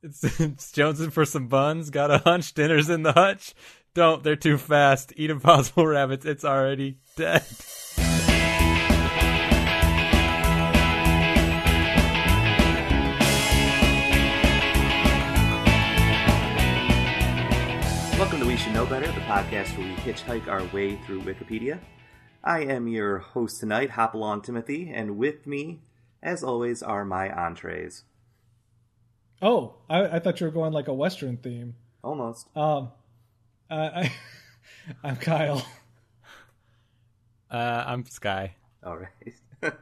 It's, it's jonesing for some buns. Got a hunch. Dinner's in the hutch. Don't. They're too fast. Eat impossible rabbits. It's already dead. Welcome to We Should Know Better, the podcast where we hitchhike our way through Wikipedia. I am your host tonight, Hopalong Timothy, and with me, as always, are my entrees. Oh, I, I thought you were going like a Western theme. Almost. Um, uh, I, I'm Kyle. Uh, I'm Sky. All right.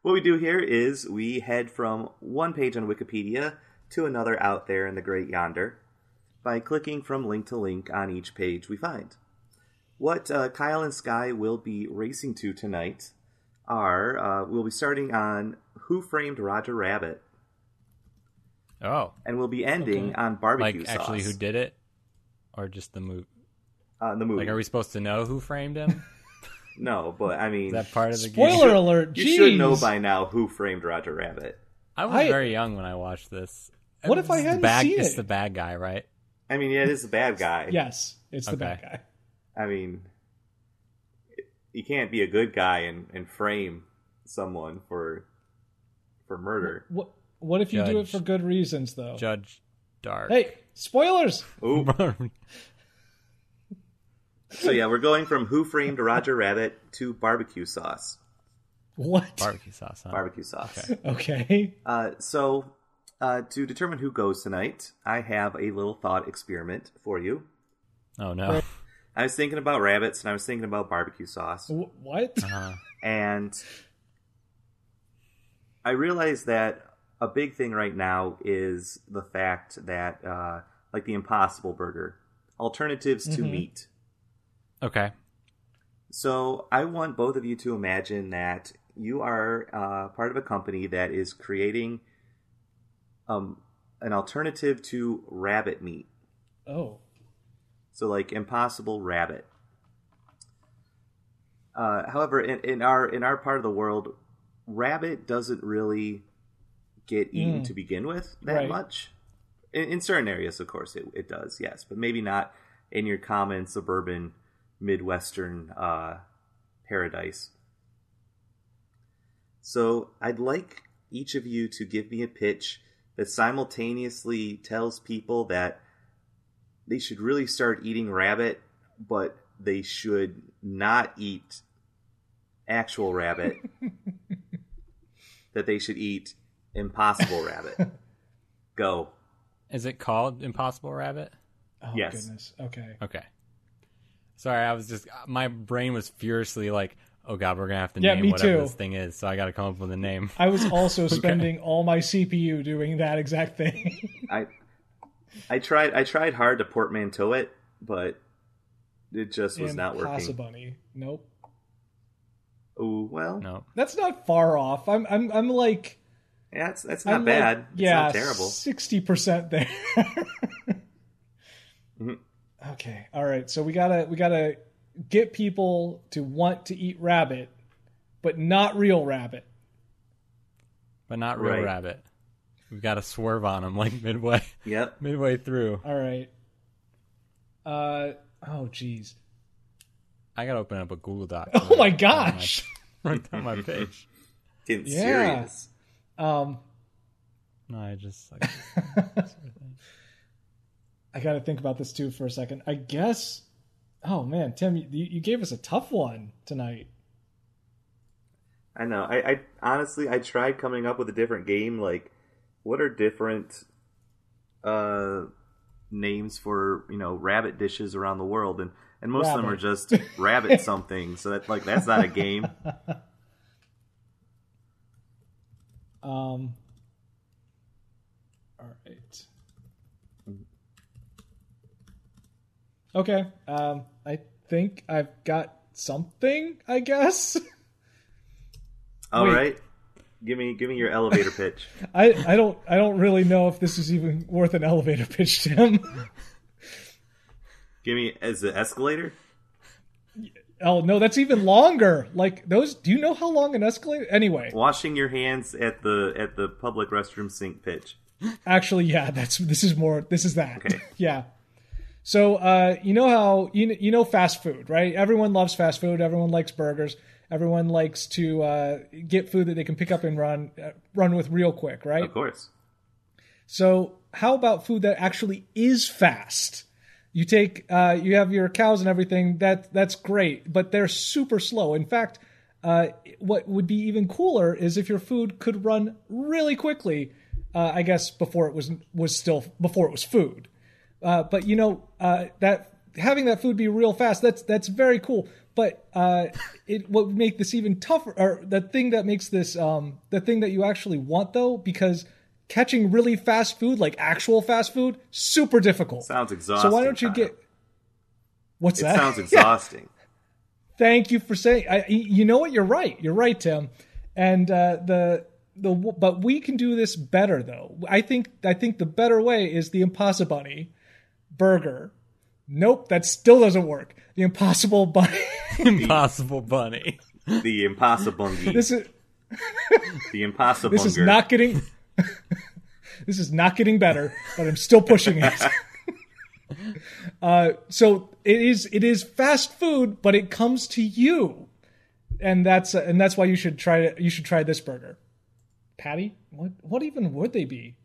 what we do here is we head from one page on Wikipedia to another out there in the great yonder by clicking from link to link on each page we find. What uh, Kyle and Sky will be racing to tonight are uh, we'll be starting on Who Framed Roger Rabbit, Oh, and we'll be ending Okay. on barbecue like sauce. actually, who did it, or just the movie? uh, the movie? Like, are we supposed to know who framed him? No, but I mean, Is that part of the game? Spoiler alert! you Jeez. should know by now who framed Roger Rabbit. I was I- very young when I watched this. What if I hadn't bad, seen It's it? the bad guy, right? I mean, yeah, it is the bad guy. Yes, it's the Okay. bad guy. I mean, you can't be a good guy and, and frame someone for for murder. What What if you do it for good reasons though? Judge Dark. Hey, spoilers! Ooh. so yeah, we're going from Who Framed Roger Rabbit to barbecue sauce. What? barbecue sauce. Huh? Barbecue sauce. Okay. Okay. Uh, so uh, to determine who goes tonight, I have a little thought experiment for you. Oh no. I was thinking about rabbits and I was thinking about barbecue sauce. Wh- What? Uh, and I realize that a big thing right now is the fact that, uh, like the Impossible Burger, alternatives to Mhm. meat. okay. So I want both of you to imagine that you are uh, part of a company that is creating um, an alternative to rabbit meat. Oh. So like Impossible Rabbit. Uh, however, in, in our in our part of the world, rabbit doesn't really get eaten Mm. to begin with that Right. much. In, in certain areas, of course, it, it does, yes, but maybe not in your common suburban midwestern uh, paradise. So I'd like each of you to give me a pitch that simultaneously tells people that they should really start eating rabbit, but they should not eat actual rabbit. that they should eat impossible rabbit. Go. Is it called Impossible Rabbit? Oh Yes. goodness. Okay. Okay. Sorry, I was just my brain was furiously like, "Oh God, we're gonna have to Yeah, name whatever too. this thing is." So I got to come up with a name. I was also spending all my CPU doing that exact thing. I I tried I tried hard to portmanteau it, but it just was not working. Impossibunny. Nope. Oh well. No, That's not far off. I'm I'm I'm like Yeah, that's that's not I'm bad. Like, it's yeah, not terrible. Sixty percent there. Mhm. Okay, all right. So we gotta we gotta get people to want to eat rabbit, but not real rabbit. but not real Right. rabbit. We've got to swerve on them like midway, Yep. midway through. All right. Uh oh, jeez. I got to open up a Google Doc. Oh my gosh. Right down my page. Getting Yeah. serious. Um, No, I just like, I got to think about this too for a second. I guess. Oh man, Tim, you, you gave us a tough one tonight. I know. I, I honestly I tried coming up with a different game. Like, what are different uh names for you know rabbit dishes around the world, and and most of them are just rabbit something. So that like that's not a game. Um. All right. Okay. Um. I think I've got something. I guess. All Wait. right, give me give me your elevator pitch. I I don't I don't really know if this is even worth an elevator pitch, Tim. give me as the escalator. Oh no, that's even longer. Like those. Do you know how long an escalator? Anyway. Washing your hands at the at the public restroom sink pitch. Actually, yeah, that's this is more. This is that. Okay. yeah. So uh, you know how you you know fast food, right? Everyone loves fast food. Everyone likes burgers. Everyone likes to uh, get food that they can pick up and run uh, run with real quick, right? Of course. So how about food that actually is fast? You take uh, you have your cows and everything. That that's great, but they're super slow. In fact, uh, what would be even cooler is if your food could run really quickly. Uh, I guess before it was was still before it was food. Uh, but you know uh, that having that food be real fast that's that's very cool. But uh, it what would make this even tougher, or the thing that makes this um, the thing that you actually want though, because catching really fast food, like actual fast food, super difficult. Sounds exhausting. So why don't you Kyle. get? What's that? It that? sounds Yeah. exhausting. Thank you for saying. I, you know what? You're right. You're right, Tim. And uh, the the but we can do this better though. I think I think the better way is the Impossible Bunny burger. Nope, that still doesn't work. The Impossible Bunny. Impossible bunny. The impossible. this is the impossible. this is not getting. this is not getting better, but I'm still pushing it. uh, so it is it is fast food, but it comes to you, and that's and that's why you should try it. You should try this burger. Patty, what what even would they be?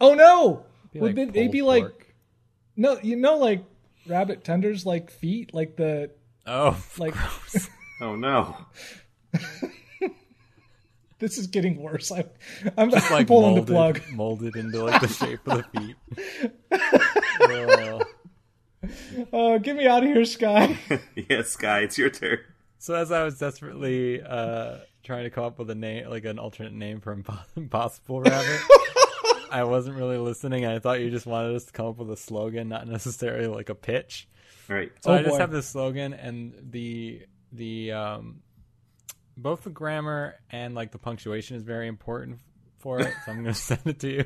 Oh no! Be would like they, they pulled be like no? You know, like rabbit tenders, like feet, like the oh, like. gross. Oh no. This is getting worse. I, I'm, Just like pulling molded, the plug. molded into like the shape of the feet. Oh. Uh, get me out of here, Sky. yes, Sky, it's your turn. So as I was desperately uh, trying to come up with a name, like an alternate name for Impossible Rabbit, I wasn't really listening. I thought you just wanted us to come up with a slogan, not necessarily like a pitch. Right. So Oh, I just boy. have this slogan, and the the um, both the grammar and like the punctuation is very important for it. So I'm going to send it to you.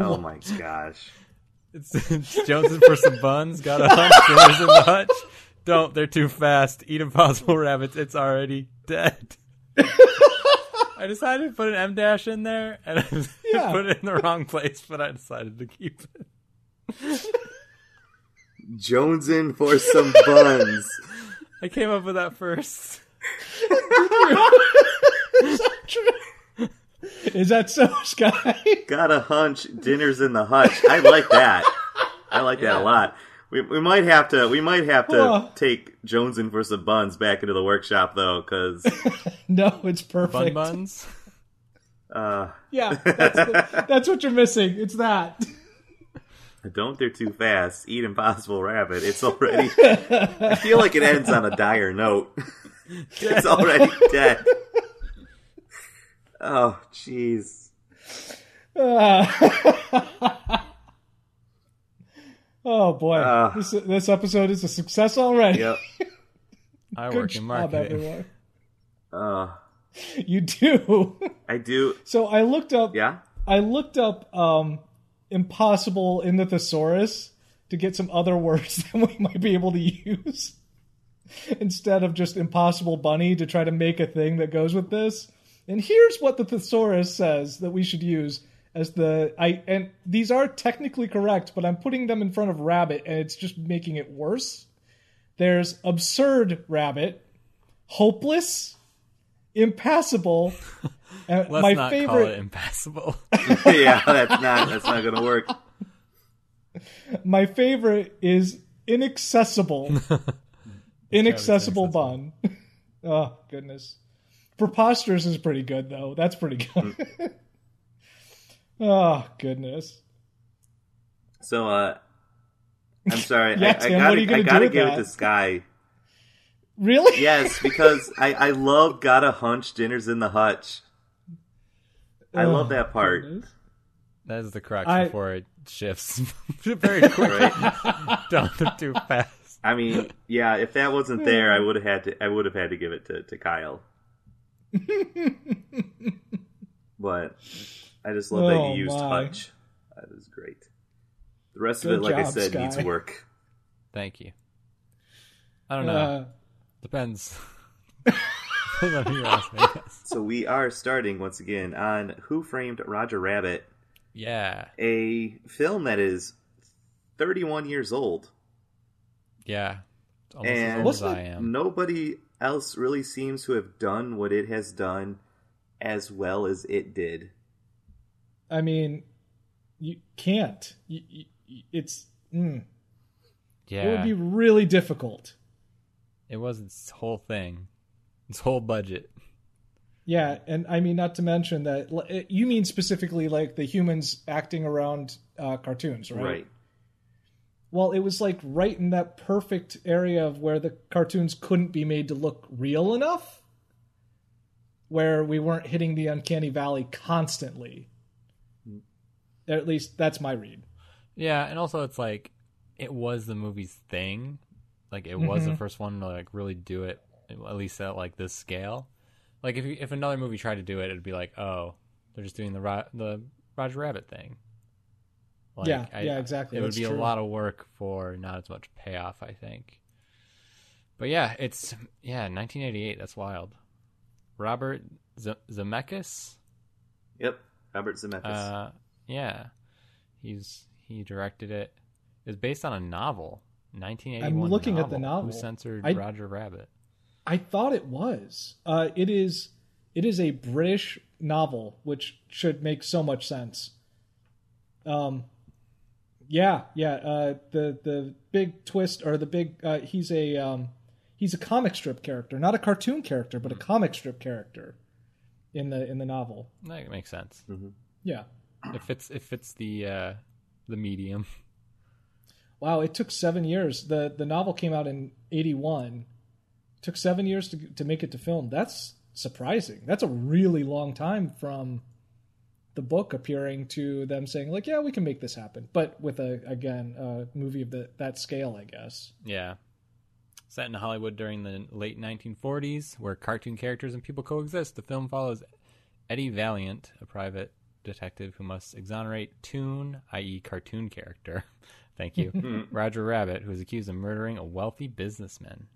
Oh my gosh. It's, it's Jones's for some buns. Got a hunch. Dinner's in the hutch. Don't. They're too fast. Eat impossible rabbits. It's already dead. I decided to put an M dash in there, and I Yeah. put it in the wrong place, but I decided to keep it. Jonesing for some buns. I came up with that first. Is that so, Sky? Got a hunch. Dinner's in the hutch. I like that. I like that a lot. We, we might have to we might have to Oh. take Jonesing for some buns back into the workshop though, because no, it's Bun perfect. buns. uh, Yeah, that's, the, that's what you're missing. It's that. don't they're too fast. Eat Impossible Rabbit. It's already. I feel like it ends on a dire note. it's already dead. Oh, jeez. Ah. oh boy, Ah. this this episode is a success already. Yep. I Good work in job, marketing. everyone. Uh, You do. I do. So I looked up. Yeah. I looked up um, impossible in the thesaurus to get some other words that we might be able to use instead of just impossible bunny to try to make a thing that goes with this. And here's what the thesaurus says that we should use as the I and these are technically correct, but I'm putting them in front of rabbit and it's just making it worse. There's absurd rabbit, hopeless, impassable, and Let's my not favorite call it impassable. yeah, that's not that's not gonna work. My favorite is inaccessible. Inaccessible bun. oh goodness. Preposterous is pretty good though. That's pretty good. oh goodness. So, uh, I'm sorry. Yeah, I, I what gotta, are you gonna I do gotta with give that? it to Sky. Really? Yes, because I, I love got a hunch. Dinner's in the hutch. I Oh, love that part. goodness. That is the crux I- before it shifts very quick. Right? Don't they're too fast. I mean, yeah. If that wasn't there, I would have had to. I would have had to give it to, to Kyle. but I just love that Oh, you used my. hutch. That is great. The rest Good of it, like I said, Sky. needs work. Thank you. I don't know. Uh, Depends. Depends on who you're asking. I guess. So we are starting once again on Who Framed Roger Rabbit. Yeah, a film that is 31 years old, yeah. Almost as and old as Wasn't I am. nobody else really seems to have done what it has done as well as it did. I mean, you can't. You, you, it's mm, yeah, it would be really difficult. It was its whole thing, its whole budget. Yeah, and I mean, not to mention that you mean specifically like the humans acting around uh, cartoons, right? Right. Well, it was like right in that perfect area of where the cartoons couldn't be made to look real enough, where we weren't hitting the uncanny valley constantly. At least that's my read. Yeah, and also it's like it was the movie's thing. Like it was the Mhm. first one to like really do it, at least at like this scale. Like if if another movie tried to do it, it'd be like, oh, they're just doing the Ro- the Roger Rabbit thing. Like, Yeah, yeah, exactly. It would That's be a lot of work for not as much payoff, I think. But yeah, it's yeah, 1988. That's wild. Robert Z- Zemeckis. Yep. Robert Zemeckis. Uh, yeah, he's he directed it. It's based on a novel, 1981. I'm looking at the novel. novel. Who censored I- Roger Rabbit? I thought it was. Uh, it is. It is a British novel, which should make so much sense. Um, yeah, yeah. Uh, the the big twist or the big uh, he's a um, he's a comic strip character, not a cartoon character, but a comic strip character in the in the novel. That makes sense. Yeah. It fits. It fits the uh, the medium. Wow, it took seven years. the The novel came out in eighty one. Took seven years to to make it to film. That's surprising. That's a really long time from the book appearing to them saying like, "Yeah, we can make this happen," but with a again a movie of the, that scale, I guess. Yeah. Set in Hollywood during the late 1940s, where cartoon characters and people coexist, the film follows Eddie Valiant, a private detective who must exonerate Toon, i.e., cartoon character. Thank you. Roger Rabbit, who is accused of murdering a wealthy businessman.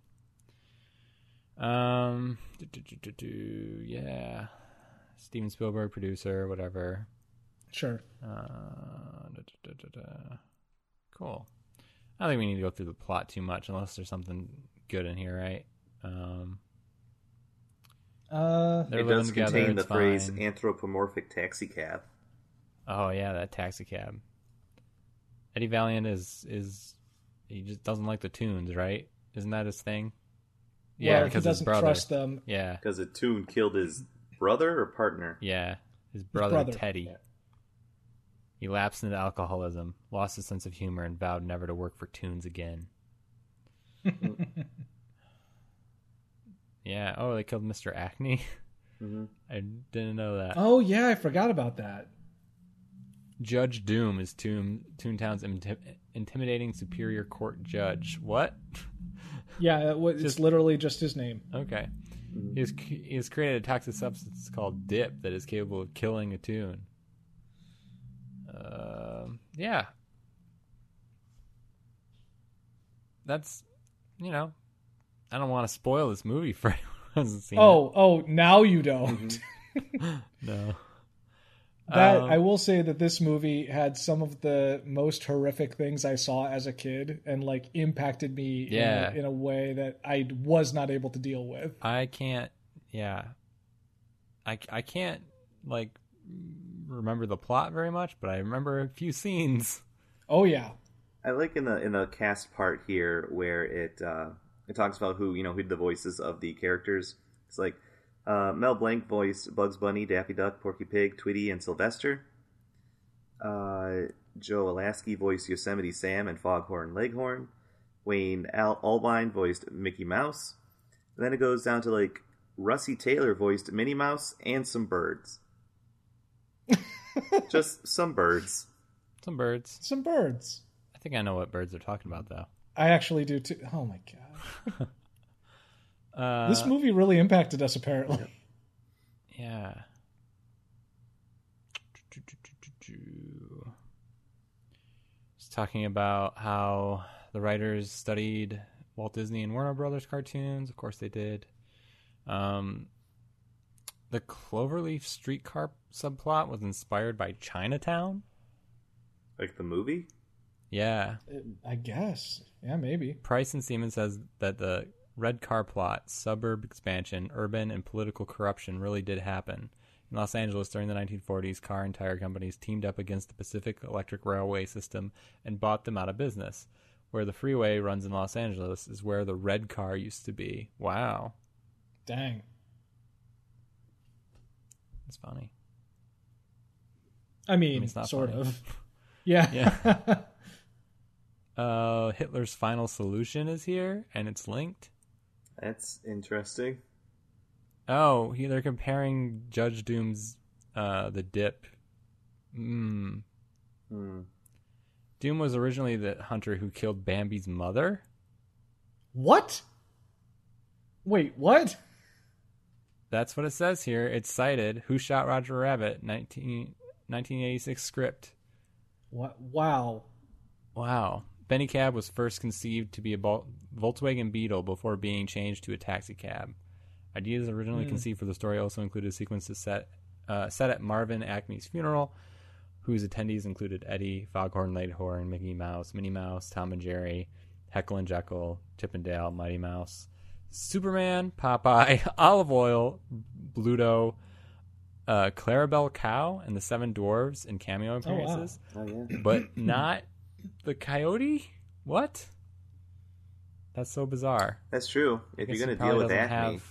Um, do, do, do, do, do, yeah. Steven Spielberg, producer, whatever. Sure. Uh, da, da, da, da, da. Cool. I don't think we need to go through the plot too much unless there's something good in here, right? Um, Uh, it does together. contain the it's phrase anthropomorphic taxicab. Oh yeah, that taxicab. Eddie Valiant is is he just doesn't like the toons, right? Isn't that his thing? Yeah, well, because he his doesn't brother. trust them. Yeah, Because a toon killed his brother or partner. yeah, his brother, brother. Teddy. Yeah. He lapsed into alcoholism, lost his sense of humor, and vowed never to work for toons again. yeah. Oh, they killed Mr. Acme. hmm I didn't know that. Oh yeah, I forgot about that. Judge Doom is Toon Toontown's inti- intimidating superior court judge. What? Yeah, it was, it's Just- literally just his name. Okay. He has, he has created a toxic substance called dip that is capable of killing a toon. Um, yeah. That's, you know, I don't want to spoil this movie for anyone who hasn't seen Oh, oh, now you don't. it. No. That Um, I will say that this movie had some of the most horrific things I saw as a kid, and like impacted me Yeah. in, a, in a way that I was not able to deal with. I can't, yeah. I, I can't, like, remember the plot very much, but I remember a few scenes. Oh yeah, I like in the in the cast part here where it uh, it talks about who you know who did the voices of the characters. It's like uh, Mel Blanc voiced Bugs Bunny, Daffy Duck, Porky Pig, Tweety, and Sylvester. Uh, Joe Alasky voiced Yosemite Sam and Foghorn Leghorn. Wayne Al- Allwine voiced Mickey Mouse. And then it goes down to like Russi Taylor voiced Minnie Mouse and some birds. Just some birds. Some birds. some birds. I think I know what birds they're talking about, though. I actually do too. Oh my god, Uh, this movie really impacted us. Apparently, Yeah. It's talking about how the writers studied Walt Disney and Warner Brothers cartoons. Of course, they did. Um, the Cloverleaf streetcar subplot was inspired by Chinatown. Like the movie? Yeah. I guess. Yeah, maybe. Price and Seaman says that the red car plot, suburb expansion, urban and political corruption really did happen. In Los Angeles during the 1940s, car and tire companies teamed up against the Pacific Electric Railway system and bought them out of business. Where the freeway runs in Los Angeles is where the red car used to be. Wow. Dang. It's funny. I mean, it's not sort funny. of. Yeah. Yeah. Uh, Hitler's Final Solution is here, and it's linked. That's interesting. Oh, he, they're comparing Judge Doom's uh, The Dip. Hmm. Hmm. Doom was originally the hunter who killed Bambi's mother. what? Wait, what? That's what it says here. It's cited. Who Shot Roger Rabbit? 19, 1986 script. What? Wow. Wow. Benny Cab was first conceived to be a Vol- Volkswagen Beetle before being changed to a taxi cab. Ideas originally conceived for the story also included sequences set uh, set at Marvin Acme's funeral, whose attendees included Eddie, Foghorn Leghorn, Mickey Mouse, Minnie Mouse, Tom and Jerry, Heckle and Jeckle, Chip and Dale, Mighty Mouse, Superman, Popeye, Olive Oyl, Bluto, uh, Clarabelle Cow, and the Seven Dwarves in cameo appearances Oh yeah. but not the coyote. What? That's so bizarre. That's true. If you're gonna deal with doesn't have-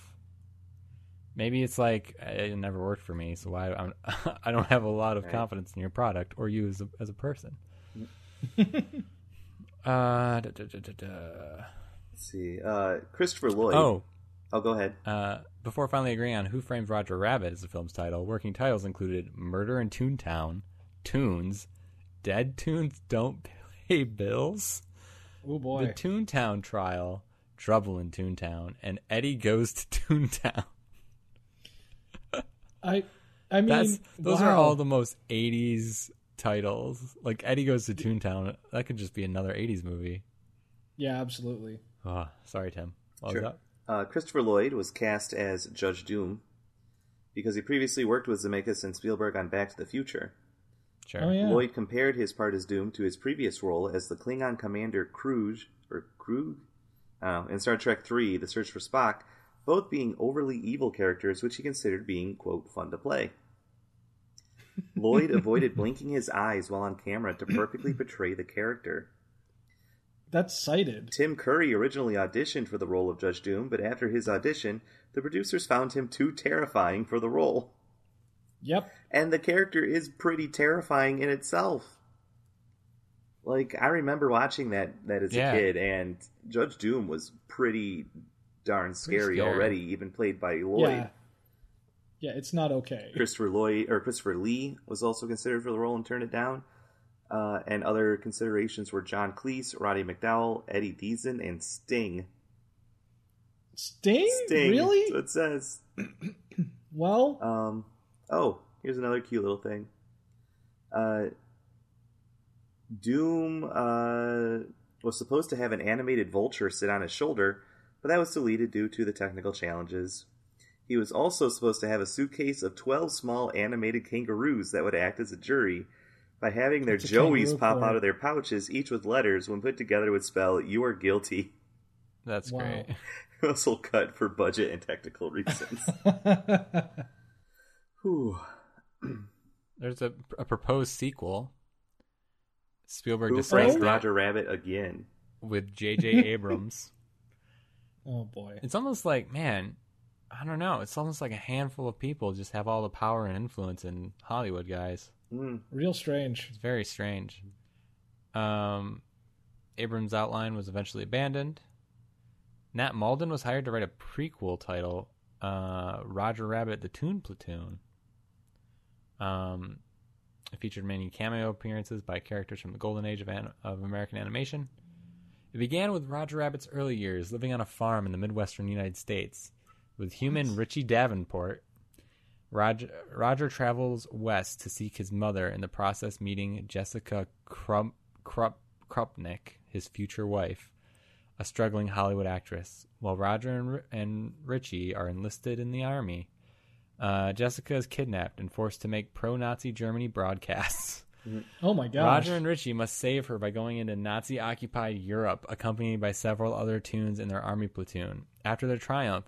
Maybe it's like uh, it never worked for me, so I I'm, I don't have a lot of Right. confidence in your product or you as a, as a person. uh, da, da, da. let's see. Uh, Christopher Lloyd. Oh, oh, go ahead. uh, before finally agreeing on Who Framed Roger Rabbit as the film's title, working titles included Murder in Toontown, Toons, Dead Toons Don't Pay Bills, Oh boy. The Toontown Trial, Trouble in Toontown, and Eddie Goes to Toontown. I. I mean, That's those wow. are all the most '80s titles. Like Eddie Goes to Toontown, that could just be another '80s movie. Yeah, absolutely. Oh, sorry, Tim. What Sure. was up? Uh, Christopher Lloyd was cast as Judge Doom because he previously worked with Zemeckis and Spielberg on Back to the Future. Sure. Oh yeah. Lloyd compared his part as Doom to his previous role as the Klingon commander Kruge or Krug uh, in Star Trek III: The Search for Spock, both being overly evil characters, which he considered being quote fun to play. Lloyd avoided blinking his eyes while on camera to perfectly portray the character. That's cited. Tim Curry originally auditioned for the role of Judge Doom, but after his audition, the producers found him too terrifying for the role. Yep. And the character is pretty terrifying in itself. Like I remember watching that that as Yeah. a kid, and Judge Doom was pretty darn scary, scary. already, even played by Lloyd. Yeah. Yeah, it's not okay. Christopher Lloyd or Christopher Lee was also considered for the role and turned it down. Uh, and other considerations were John Cleese, Roddy McDowall, Eddie Deezen, and Sting. Sting? Sting. Really? That's what it says. Well, Um, oh, here's another cute little thing. Uh, Doom uh, was supposed to have an animated vulture sit on his shoulder, but that was deleted due to the technical challenges. He was also supposed to have a suitcase of 12 small animated kangaroos that would act as a jury. By having their joeys pop for? out of their pouches, each with letters, when put together, would spell, You are guilty. That's Wow. great. Russell cut for budget and technical reasons. Whew. There's a, a proposed sequel. Spielberg Who discussed that Roger Rabbit again? with J.J. Abrams. oh boy. It's almost like, man, I don't know. It's almost like a handful of people just have all the power and influence in Hollywood, guys. Mm, Real strange. It's very strange. Um, Abrams' outline was eventually abandoned. Nat Mauldin was hired to write a prequel title, uh, Roger Rabbit: The Toon Platoon. Um, it featured many cameo appearances by characters from the golden age of, an- of American animation. It began with Roger Rabbit's early years living on a farm in the Midwestern United States with human Richie Davenport. Roger, Roger travels west to seek his mother, in the process meeting Jessica Krupp, Krupp, Krupnik, his future wife, a struggling Hollywood actress. While Roger and, and Richie are enlisted in the army, uh, Jessica is kidnapped and forced to make pro-Nazi Germany broadcasts. Oh my God! Roger and Richie must save her by going into Nazi occupied Europe, accompanied by several other toons in their army platoon. After their triumph,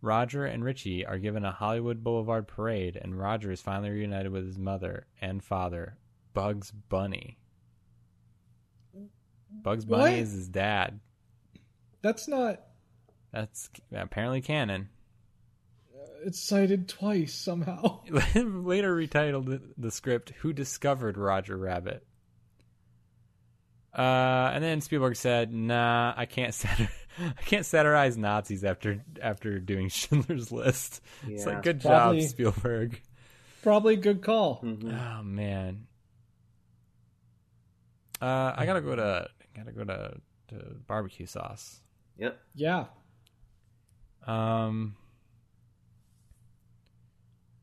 Roger and Richie are given a Hollywood Boulevard parade, and Roger is finally reunited with his mother and father, Bugs Bunny. Bugs Bunny What? is his dad. That's not. That's apparently canon. It's cited twice somehow. Later retitled the- the script "Who Discovered Roger Rabbit." Uh, and then Spielberg said, "Nah, I can't satir- I can't satirize Nazis after after doing Schindler's List." It's like, good Probably- job, Spielberg. Probably a good call. Oh man. Uh, I gotta go to gotta go to, to barbecue sauce. Yep. Yeah. Um,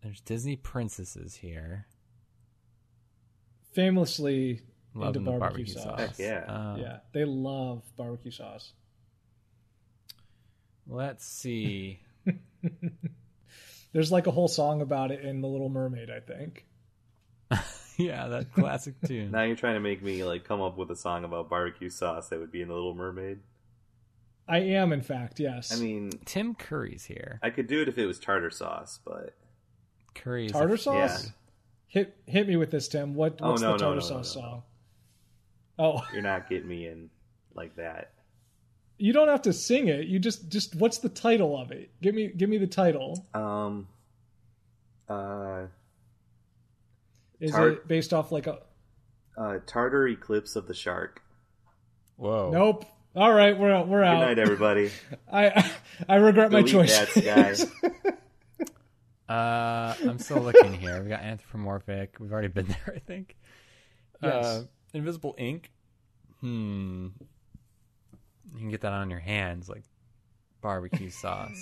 there's Disney princesses here. Famously Love into barbecue, barbecue sauce. sauce. Heck yeah. Um, yeah. They love barbecue sauce. Let's see. There's like a whole song about it in The Little Mermaid, I think. yeah, that classic tune. Now you're trying to make me like come up with a song about barbecue sauce that would be in the Little Mermaid. I am, in fact, yes. I mean, Tim Curry's here. I could do it if it was tartar sauce, but Curry's tartar sauce? yeah. Hit hit me with this, Tim. What Oh, what's no, the tartar no, sauce no, no. song? Oh, you're not getting me in like that. you don't have to sing it. You just just what's the title of it? Give me give me the title. Um. Uh. Is Tar- it based off like a Uh. Tartar Eclipse of the Shark. Whoa. Nope. All right, we're out. We're Good out. night, everybody. I I regret my choice. that, Sky. Uh, I'm still looking here. We got anthropomorphic. We've already been there, I think. Yes. Uh, invisible ink. Hmm. You can get that on your hands, like barbecue sauce.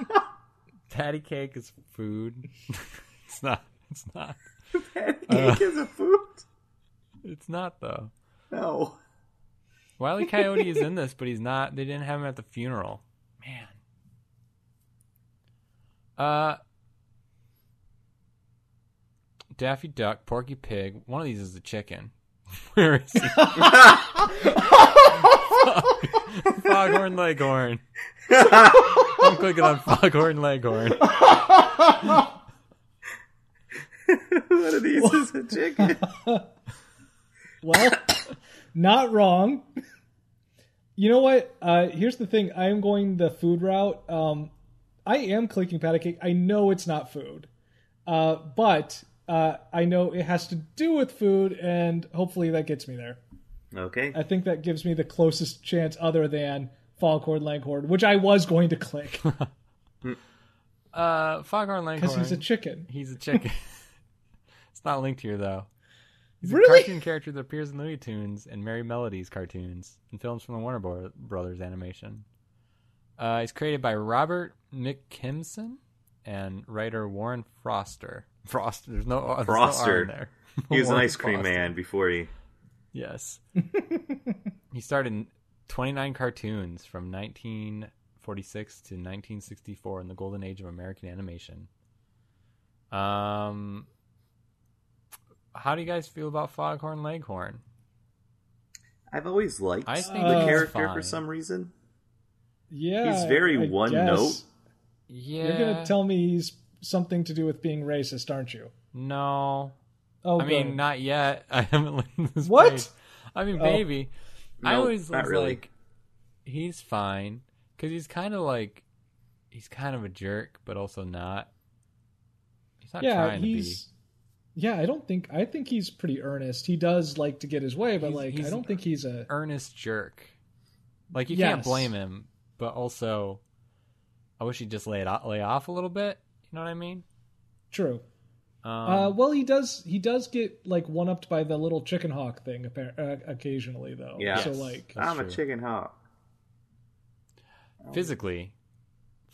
Patty cake is food. it's not. It's not. Patty Uh. cake is a food? It's not though. No. Wiley Coyote is in this, but he's not. They didn't have him at the funeral. Man. Uh. Daffy Duck, Porky Pig. One of these is a chicken. Where is he? Foghorn Leghorn. I'm clicking on Foghorn Leghorn. One of these is a chicken. Well, not wrong. You know what? Uh, here's the thing. I am going the food route. Um, I am clicking patty cake. I know it's not food, uh, but uh, I know it has to do with food, and hopefully that gets me there. Okay. I think that gives me the closest chance, other than Foghorn Leghorn, which I was going to click Uh, Foghorn Leghorn. because he's a chicken. He's a chicken. it's not linked here though. He's a Really? cartoon character that appears in Looney Tunes and Merrie Melodies cartoons and films from the Warner Brothers animation. Uh, he's created by Robert McKimson and writer Warren Froster. Frost. There's no, there's no R Froster. in there. He was an ice cream Foster. man before he. Yes. he starred in 29 cartoons from 1946 to 1964 in the golden age of American animation. Um, how do you guys feel about Foghorn Leghorn? I've always liked I the think Uh, character fine. for some reason. Yeah, He's very I one guess. note. Yeah. You're gonna tell me he's something to do with being racist, aren't you? No. Oh, I mean, not yet. I haven't learned this What? page. I mean, Oh. maybe. I No, always was really. like, he's fine because he's kind of like, he's kind of a jerk, but also not. He's not yeah, trying he's. Yeah, I don't think. I think he's pretty earnest. He does like to get his way, but He's- like, he's I don't think he's a. earnest jerk. Like you can't blame him, but also, I wish he'd just lay it o- lay off a little bit. You know what I mean? True. Um, uh, well, he does. He does get like one upped by the little chicken hawk thing appar- uh, occasionally, though. Yeah. So like, I'm true. a chicken hawk. Physically,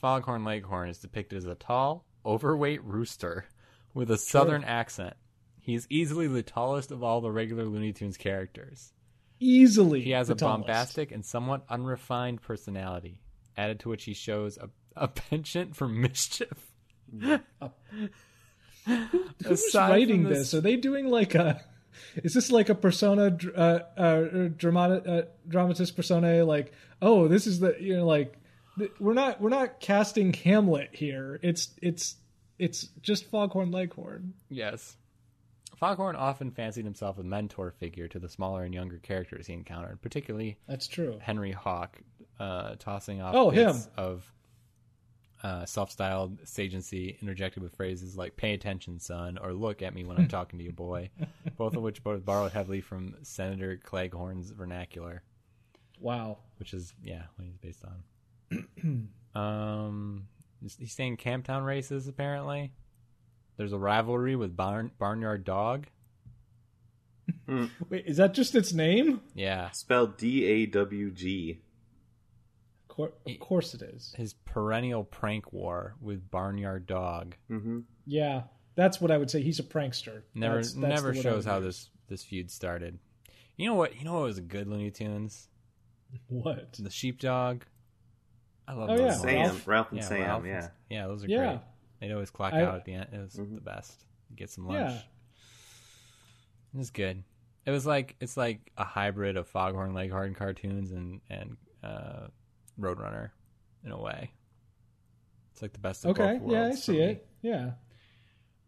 Foghorn Leghorn is depicted as a tall, overweight rooster with a southern accent. He is easily the tallest of all the regular Looney Tunes characters. easily, He has the a tallest. bombastic and somewhat unrefined personality, added to which he shows a, a penchant for mischief. Who's writing from this? Are they doing like a? is this like a persona, uh, uh, dramatic, uh, dramatist persona? Like, oh, this is the you know, like th- we're not we're not casting Hamlet here. It's it's it's just Foghorn Leghorn. Yes. Foghorn often fancied himself a mentor figure to the smaller and younger characters he encountered, particularly That's true. Henry Hawk, uh, tossing off Oh, him. of uh, self-styled sagency interjected with phrases like "Pay attention, son," or "Look at me when I'm talking to you, boy," both of which both borrowed heavily from Senator Claghorn's vernacular, Wow. which is yeah what he's based on. um, he's he's saying Camptown races apparently. There's a rivalry with Barn, Barnyard Dog. Wait, is that just its name? Yeah, Spelled D A W G. Cor- of course it is. his perennial prank war with Barnyard Dog. Mm-hmm. Yeah, that's what I would say. He's a prankster. Never That's- that's never the word I shows how this this feud started. You know what? You know what was a good Looney Tunes? What? The Sheepdog. I love Oh, those yeah. ones. Sam, Ralph? Ralph, and Yeah, Sam. Ralph and- yeah. yeah, those are Yeah. great. They'd always clock I- out at the end. It was the best. Get some lunch. Yeah. It was good. It was like it's like a hybrid of Foghorn Leghorn cartoons and and uh, Roadrunner, in a way. It's like the best of Okay. both worlds. Yeah, I see it. Yeah.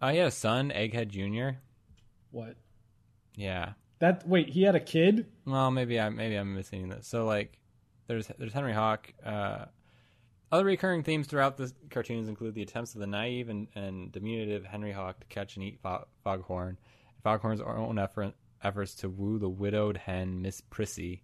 Uh, he had a son, Egghead Junior. What? Yeah. That wait, he had a kid? Well, maybe I maybe I'm missing this. So like, there's there's Henry Hawk. Uh, other recurring themes throughout the cartoons include the attempts of the naive and, and diminutive Henry Hawk to catch and eat Fog- Foghorn, Foghorn's own effort, efforts to woo the widowed hen Miss Prissy,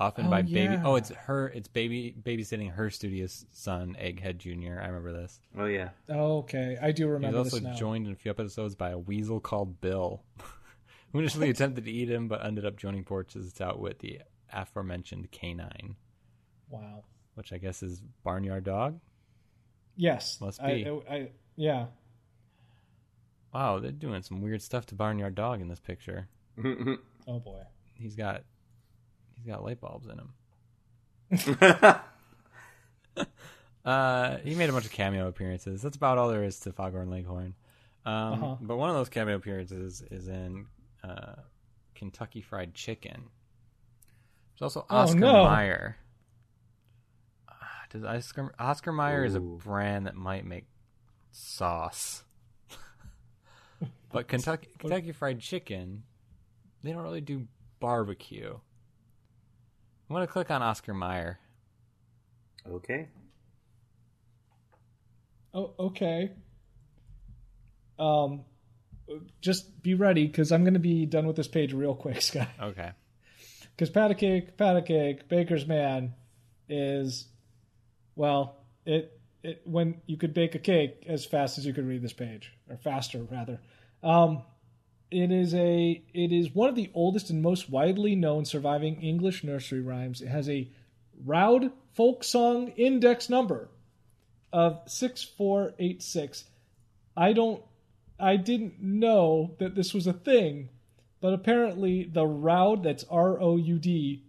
often Oh, by baby. yeah. Oh, it's her. It's baby babysitting her studious son, Egghead Junior. I remember this. Oh yeah. Oh, okay. I do remember. was remember also this now. joined in a few episodes by a weasel called Bill, who initially attempted to eat him, but ended up joining forces to outwit the aforementioned canine, wow. which I guess is Barnyard Dog. Yes. Must I- be. I, I, yeah. Wow, they're doing some weird stuff to Barnyard Dog in this picture. Oh boy. He's got he's got light bulbs in him. Uh, he made a bunch of cameo appearances. That's about all there is to Foghorn Leghorn. Um, Uh-huh. But one of those cameo appearances is in uh, Kentucky Fried Chicken. There's also Oh, Oscar no. Mayer. Ah, Does Oscar Oscar Mayer is a brand that might make sauce, but Kentucky Kentucky Fried Chicken, they don't really do barbecue. I'm gonna click on Oscar Mayer. okay. Oh, okay. Um, just be ready because I'm going to be done with this page real quick, Sky. Okay. Because pat a cake, pat a cake, baker's man is, well, it it when you could bake a cake as fast as you could read this page, or faster rather. Um, it is a it is one of the oldest and most widely known surviving English nursery rhymes. It has a Roud folk song index number of six four eight six. I don't I didn't know that this was a thing, but apparently the Roud that's R O U D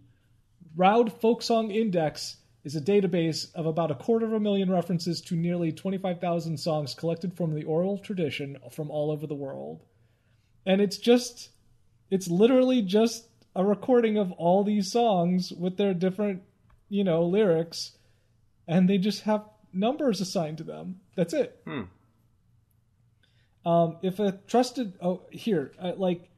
Roud Folk Song Index is a database of about a quarter of a million references to nearly 25,000 songs collected from the oral tradition from all over the world. And it's just it's literally just a recording of all these songs with their different, you know, lyrics and they just have numbers assigned to them. That's it. Hmm. Um, if a trusted, oh, here, uh, like,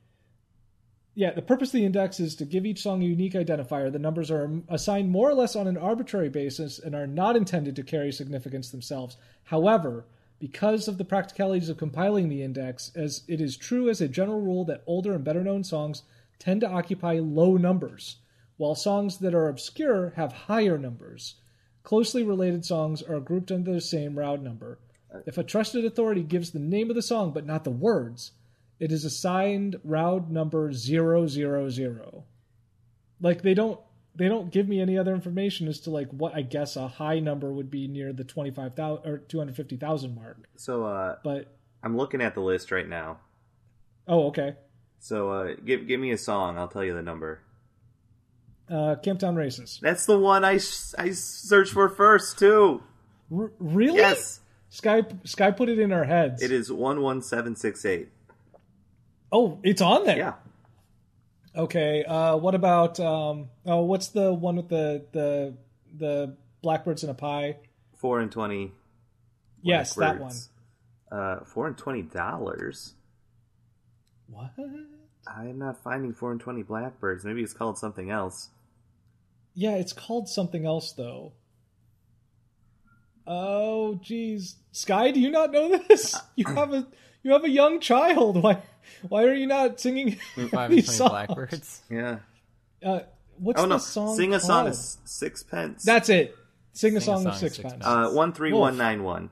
yeah, the purpose of the index is to give each song a unique identifier. The numbers are assigned more or less on an arbitrary basis and are not intended to carry significance themselves. However, because of the practicalities of compiling the index, as it is true as a general rule that older and better known songs tend to occupy low numbers, while songs that are obscure have higher numbers. Closely related songs are grouped under the same Roud number. If a trusted authority gives the name of the song but not the words, it is assigned Roud number 000. Like they don't they don't give me any other information as to like what I guess a high number would be near the 25,000 or 250,000 mark. So uh, But I'm looking at the list right now. oh, okay. So uh, give give me a song. I'll tell you the number. Uh Camptown Races. That's the one I I searched for first too. R- really? Yes, Sky Sky put it in our heads. it is one one seven six eight. Oh, it's on there. Yeah, Okay. Uh, what about um? Oh, what's the one with the the the blackbirds in a pie? Four and twenty. Yes, that one. Uh, four and twenty dollars. What? I am not finding four and twenty blackbirds. Maybe it's called something else. Yeah, it's called something else though. Oh, geez, Sky, do you not know this? You have a you have a young child. Why why are you not singing Five and these twenty songs? blackbirds. Yeah. Uh, what's oh no! the song? Sing a song of called? s- sixpence. That's it. Sing a Sing a song of song of sixpence. sixpence. uh, one three one nine one.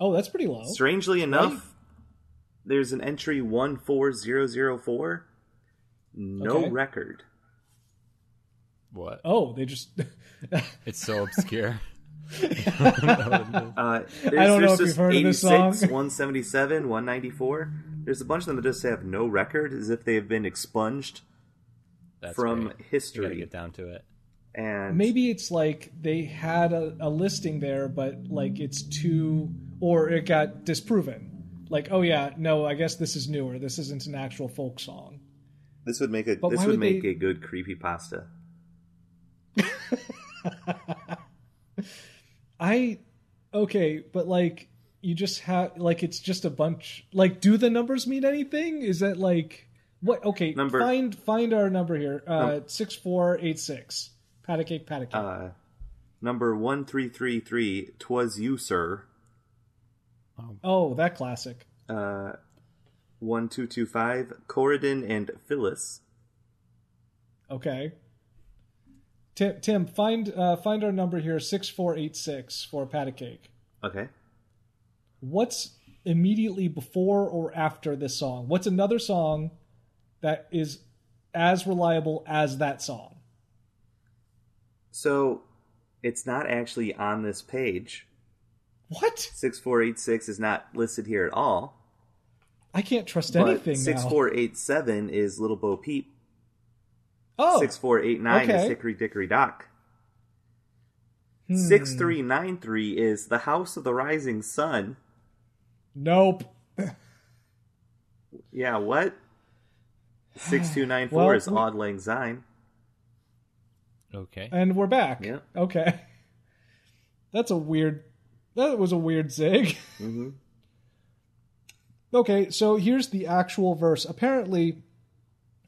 oh, that's pretty low. Strangely enough, there's an entry one four zero zero four. No Okay. record. What? Oh, they just. It's so obscure. Uh, there's, I don't know there's if just you've heard of this song. 177, 194. There's a bunch of them that just have no record, as if they have been expunged That's from great. You gotta history. get down to it. And Maybe it's like they had a, a listing there, but like it's too, or it got disproven. Like, oh yeah, no, I guess this is newer. This isn't an actual folk song. this would make a But this would would make they- a good creepy pasta. I, okay, but like you just have like it's just a bunch. Like, do the numbers mean anything? Is that like what? Okay, Number- find find our number here. Uh, six four eight six. Pat a cake, pat a cake. Uh, number one three three three. Twas you, sir. oh, that classic. Uh, one two two five. Corridon and Phyllis. Okay. Tim, Tim, find uh, find our number here six four eight six for pat a cake. Okay. What's immediately before or after this song? What's another song that is as reliable as that song? So, it's not actually on this page. What? Six four eight six is not listed here at all. I can't trust But anything six now. four eight seven is Little Bo Peep. Oh, Six four eight nine okay. is Hickory Dickory Dock. Hmm. Six three nine three is The House of the Rising Sun. nope. Yeah, what? Six two nine four Well, is Auld Lang Syne. Okay. And we're back. Yeah. Okay. That's a weird. That was a weird zig. Mhm. Okay, so here's the actual verse. Apparently,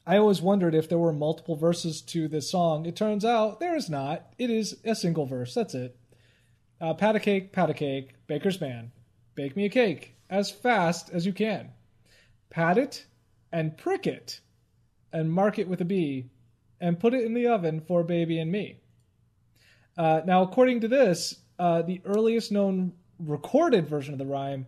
I always wondered if there were multiple verses to this song. It turns out there is not. It is a single verse. That's it. Uh, pat a cake, pat a cake, baker's man. Bake me a cake as fast as you can. Pat it and prick it and mark it with a B and put it in the oven for baby and me. Uh, now, according to this, uh, the earliest known recorded version of the rhyme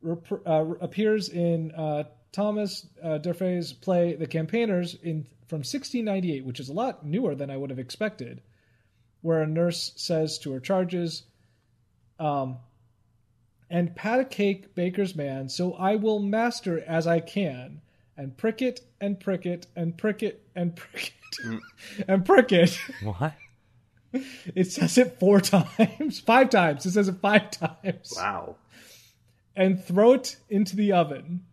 rep- uh, appears in uh, Thomas uh, D'Urfey's play *The Campaigners* in from 1698, which is a lot newer than I would have expected. Where a nurse says to her charges, um, "And pat a cake, baker's man, so I will master as I can, and prick it and prick it and prick it and prick it and prick it." What? It says it four times, five times. It says it five times. Wow. And throw it into the oven.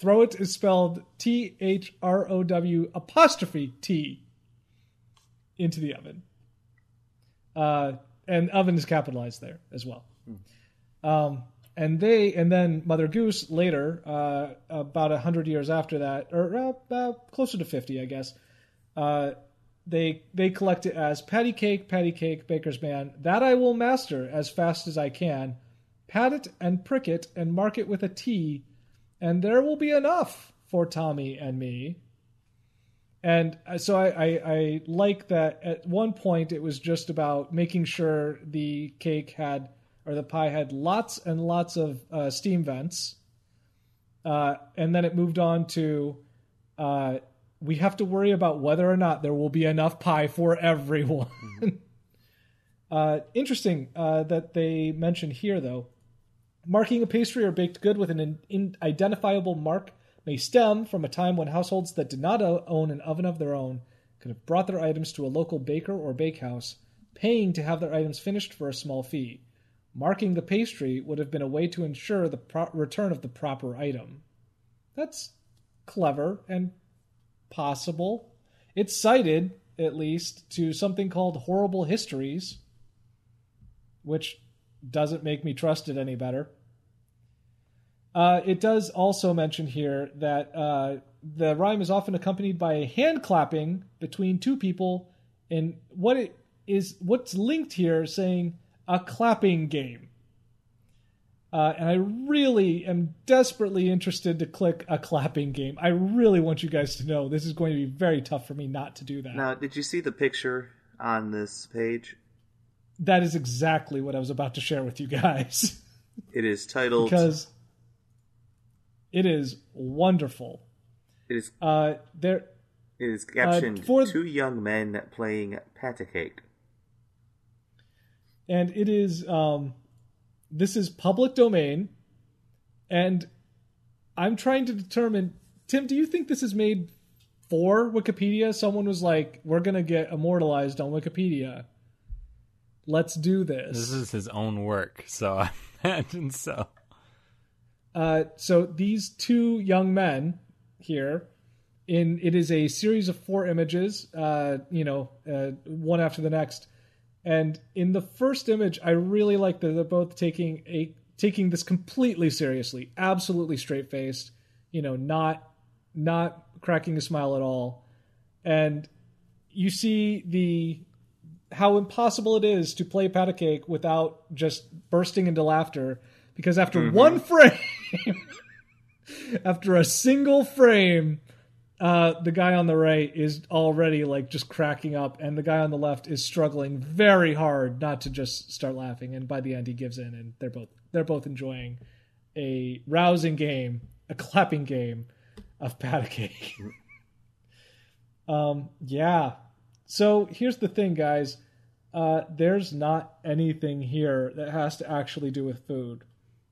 Throw it is spelled T H R O W apostrophe T into the oven. Uh, and oven is capitalized there as well. Um, and they, and then Mother Goose later, uh, about a hundred years after that, or uh, closer to fifty, I guess, uh, they they collect it as patty cake, patty cake, baker's man. That I will master as fast as I can. Pat it and prick it and mark it with a T, and there will be enough for Tommy and me. And uh, so I, I, I like that at one point it was just about making sure the cake had, or the pie had lots and lots of uh, steam vents. Uh, and then it moved on to uh, we have to worry about whether or not there will be enough pie for everyone. uh, interesting uh, that they mention here, though. Marking a pastry or baked good with an in- identifiable mark may stem from a time when households that did not own an oven of their own could have brought their items to a local baker or bakehouse, paying to have their items finished for a small fee. Marking the pastry would have been a way to ensure the pro- return of the proper item. That's clever and possible. It's cited, at least, to something called Horrible Histories, which doesn't make me trust it any better. Uh, it does also mention here that uh, the rhyme is often accompanied by a hand clapping between two people, and what it is, what's linked here, saying a clapping game. Uh, and I really am desperately interested to click a clapping game. I really want you guys to know this is going to be very tough for me not to do that. Now, did you see the picture on this page? That is exactly what I was about to share with you guys. It is titled. because it is wonderful. It is. Uh, there, It is captioned for- two young men playing patty cake. and it is um, this is public domain, and I'm trying to determine. Tim, do you think this is made for Wikipedia? Someone was like, "We're gonna get immortalized on Wikipedia. Let's do this." This is his own work, so I imagine so. Uh, so these two young men here, in it is a series of four images, uh, you know, uh, one after the next. And in the first image, I really like that they're both taking a taking this completely seriously, absolutely straight faced, you know, not not cracking a smile at all. And you see the how impossible it is to play pat a cake without just bursting into laughter because after one frame after a single frame uh, the guy on the right is already like just cracking up and the guy on the left is struggling very hard not to just start laughing and by the end he gives in and they're both they're both enjoying a rousing game a clapping game of pat a cake. Um yeah so here's the thing guys uh, there's not anything here that has to actually do with food.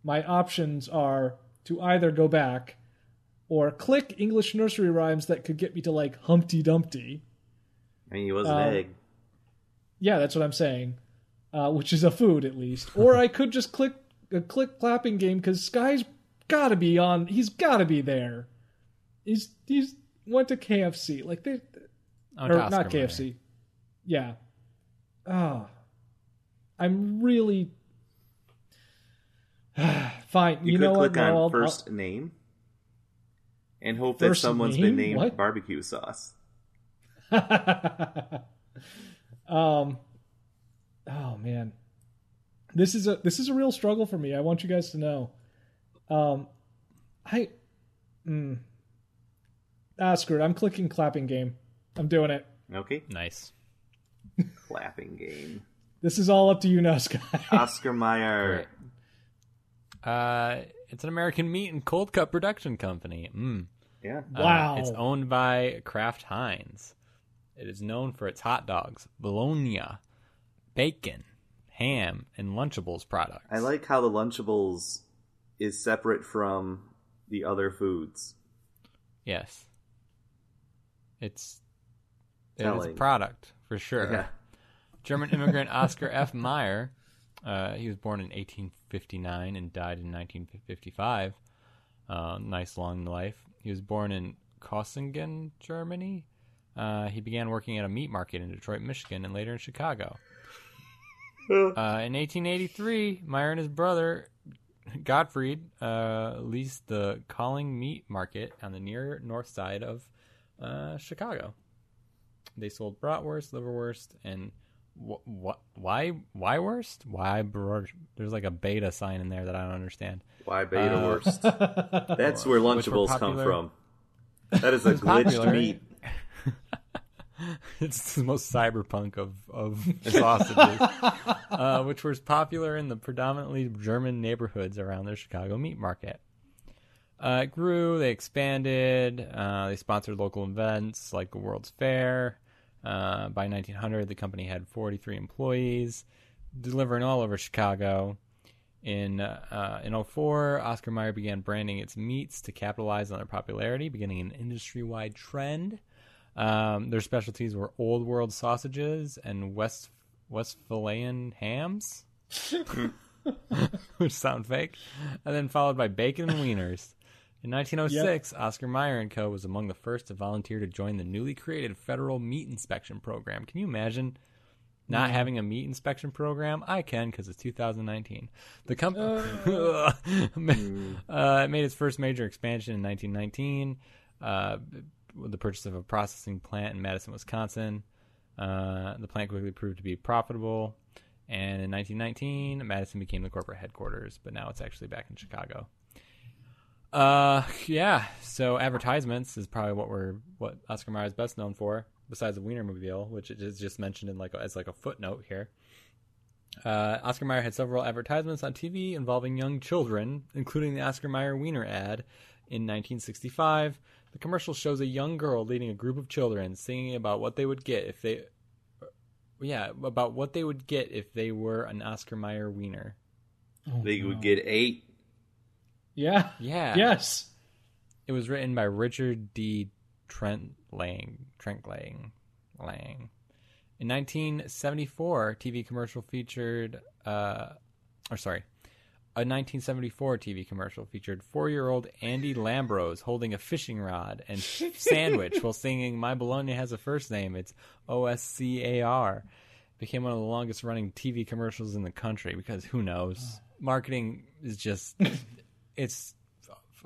My options are to either go back or click English nursery rhymes that could get me to like Humpty Dumpty. I mean, he was an Um, egg. Yeah, that's what I'm saying, uh, which is a food at least. Or I could just click a click clapping game because Sky's got to be on. He's got to be there. He's he's went to KFC like they or Oscar not Mayer. KFC. Yeah. Oh. I'm really fine. You, You, could know what? click on No, I'll- 1st name and hope that First someone's name? been named What? barbecue sauce. Um. Oh man, this is a this is a real struggle for me. I want you guys to know. Um, I. Mm, ah, screw it. I'm clicking clapping game. I'm doing it. Okay, Nice. clapping game. This is all up to you now, Sky. Oscar Mayer. Uh, it's an American meat and cold cut production company. Mm. Yeah. Uh, Wow. it's owned by Kraft Heinz. It is known for its hot dogs, bologna, bacon, ham, and Lunchables products. I like how the Lunchables is separate from the other foods. Yes. It's it is a product for sure. Yeah. German immigrant Oscar F. Mayer. Uh, he was born in 1859 and died in 1955. Uh, nice long life. He was born in Kossingen, Germany. Uh, he began working at a meat market in Detroit, Michigan, and later in Chicago. Uh, in 1883, Mayer and his brother Gottfried uh, leased the Kolling Meat Market on the near north side of uh, Chicago. They sold bratwurst, liverwurst, and wh- what? Why? Why worst? Why? br- There's like a beta sign in there that I don't understand. Why beta Uh, worst? That's where Lunchables come from. That is a glitched popular. meat. it's the most cyberpunk of of sausages, uh, which was popular in the predominantly German neighborhoods around the Chicago meat market. Uh, it grew, they expanded, uh, they sponsored local events like the World's Fair. Uh, by 1900, the company had 43 employees, delivering all over Chicago. In uh, in 04, Oscar Mayer began branding its meats to capitalize on their popularity, beginning an industry-wide trend. Um, their specialties were Old World sausages and West Westphalian hams, which sound fake, and then followed by bacon and wieners. In 1906, Oscar Mayer and Co. was among the first to volunteer to join the newly created federal meat inspection program. Can you imagine not having a meat inspection program? I can because it's 2019. The company uh, it made its first major expansion in 1919 uh, with the purchase of a processing plant in Madison, Wisconsin. Uh, the plant quickly proved to be profitable, and in 1919, Madison became the corporate headquarters. But now it's actually back in Chicago. Uh, yeah. So advertisements is probably what we're what Oscar Mayer is best known for, besides the Wienermobile, which is just mentioned in like as like a footnote here. Uh, Oscar Mayer had several advertisements on TV involving young children, including the Oscar Mayer Wiener ad in 1965. The commercial shows a young girl leading a group of children singing about what they would get if they, yeah, about what they would get if they were an Oscar Mayer Wiener. They would get eight. Yeah. Yeah. Yes. It was written by Richard D. Trent Lang. Trent Lang. Lang. In 1974, TV commercial featured, uh, or sorry, a 1974 TV commercial featured four-year-old Andy Lambros holding a fishing rod and sandwich while singing "My Bologna Has a First Name." It's O S C A R. Became one of the longest-running TV commercials in the country because who knows? Marketing is just it's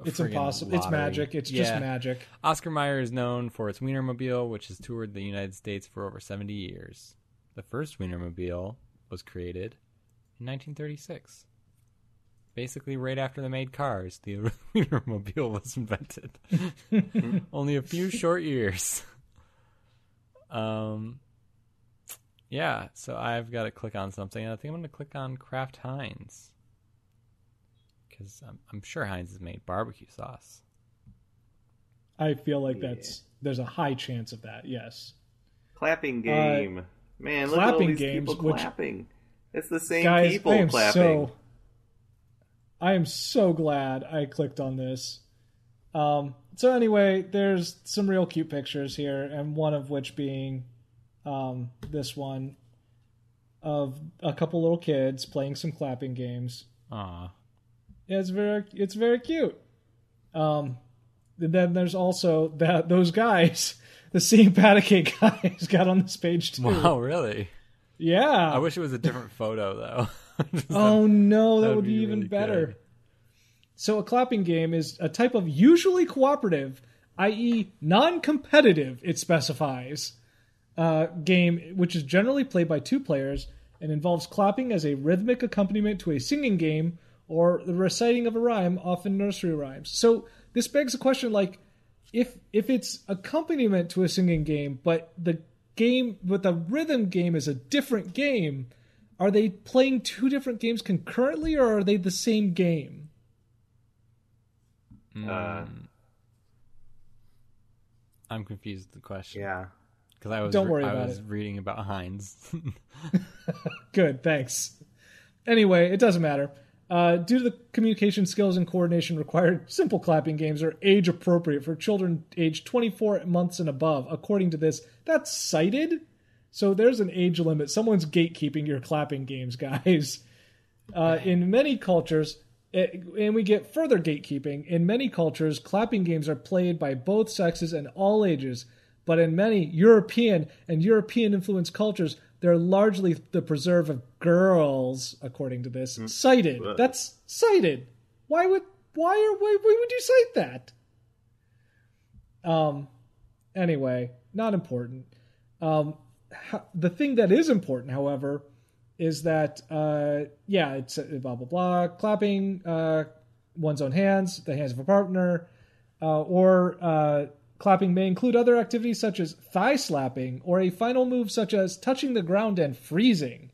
It's impossible. It's magic. It's just magic. Oscar Mayer is known for its Wienermobile, which has toured the United States for over 70 years. The first Wienermobile was created in 1936. Basically, right after they made cars, the Wienermobile was invented. Only a few short years. Um, yeah, so I've got to click on something. I think I'm going to click on Kraft Heinz. Because I'm, I'm sure Heinz has made barbecue sauce. I feel like that's there's a high chance of that. Yes. Clapping game. Man, look at all clapping these games, people which- clapping. It's the same Guys, people I am clapping. so I am so glad I clicked on this. Um, so anyway, there's some real cute pictures here, and one of which being um, this one of a couple little kids playing some clapping games. Aw. Yeah, it's very it's very cute. Um, and then there's also that those guys, the seeing Paticate guys, got on this page too. Wow, really? Yeah. I wish it was a different photo though. Oh no, that That'd would be, be even really better. good. So a clapping game is a type of usually cooperative, i.e., non-competitive. It specifies uh, game which is generally played by two players and involves clapping as a rhythmic accompaniment to a singing game or the reciting of a rhyme, often nursery rhymes. So this begs the question: like, if if it's accompaniment to a singing game, but the game but the rhythm game is a different game, are they playing two different games concurrently, or are they the same game? Uh, I'm confused with the question. yeah. Because I was Don't worry I about was it. reading about Heinz. Good, thanks. Anyway, it doesn't matter. Uh, due to the communication skills and coordination required, simple clapping games are age appropriate for children aged 24 months and above. According to this, that's cited. So there's an age limit. Someone's gatekeeping your clapping games, guys. Uh, in many cultures, it, and we get further gatekeeping. In many cultures, clapping games are played by both sexes and all ages. But in many European and European influenced cultures, they're largely the preserve of girls, according to this. Cited. That's cited. Why would why are why, why would you cite that? Um. Anyway, not important. Um, ho- the thing that is important, however, is that uh, yeah, it's uh, blah blah blah, clapping uh, one's own hands, the hands of a partner, uh, or uh, clapping may include other activities such as thigh slapping or a final move such as touching the ground and freezing.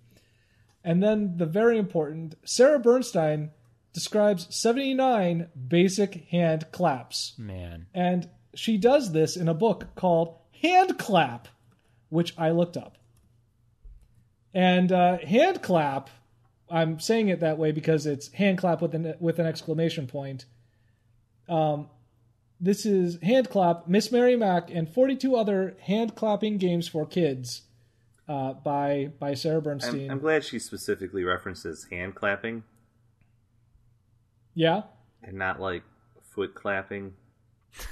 And then the very important Sarah Bernstein describes 79 basic hand claps. Man. And she does this in a book called Hand Clap, which I looked up. And uh, hand clap, I'm saying it that way because it's hand clap with an with an exclamation point. Um, this is hand clap, Miss Mary Mack, and 42 other hand clapping games for kids uh, by by Sarah Bernstein. I'm, I'm glad she specifically references hand clapping yeah, and not like foot clapping.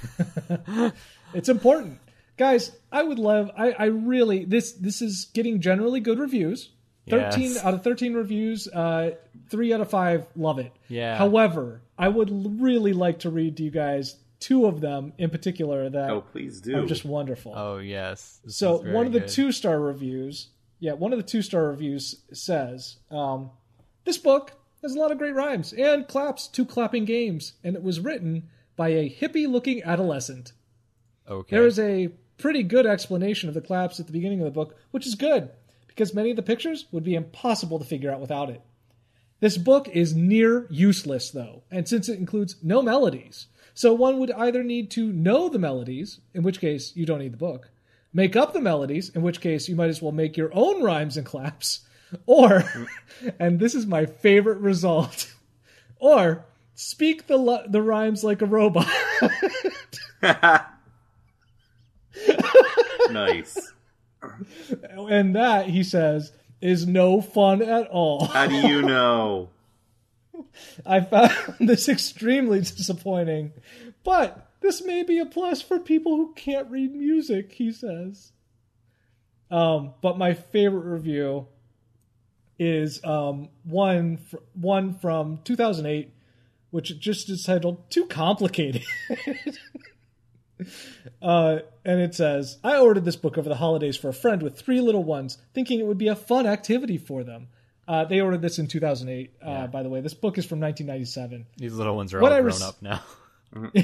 it's important, guys. I would love. I, I really this this is getting generally good reviews. Thirteen Yes. out of thirteen reviews. Uh, three out of five love it. Yeah. However, I would really like to read to you guys two of them in particular that Oh, please do. are just wonderful. Oh yes. This So one of the good. two star reviews, yeah, one of the two star reviews says, um, "This book has a lot of great rhymes and claps to clapping games, and it was written by a hippie looking adolescent. Okay. There is a pretty good explanation of the claps at the beginning of the book, which is good because many of the pictures would be impossible to figure out without it. This book is near useless, though, and since it includes no melodies, so one would either need to know the melodies, in which case you don't need the book, make up the melodies, in which case you might as well make your own rhymes and claps, or, and this is my favorite result, or speak the the rhymes like a robot. nice. and that he says is no fun at all. How do you know? I found this extremely disappointing, but this may be a plus for people who can't read music, he says. Um, but my favorite review is um, one fr- one from 2008, which just is titled "Too Complicated." Uh, and it says, I ordered this book over the holidays for a friend with three little ones, thinking it would be a fun activity for them. Uh, they ordered this in 2008, uh, by the way. This book is from 1997. These little ones are What all I grown res- up now.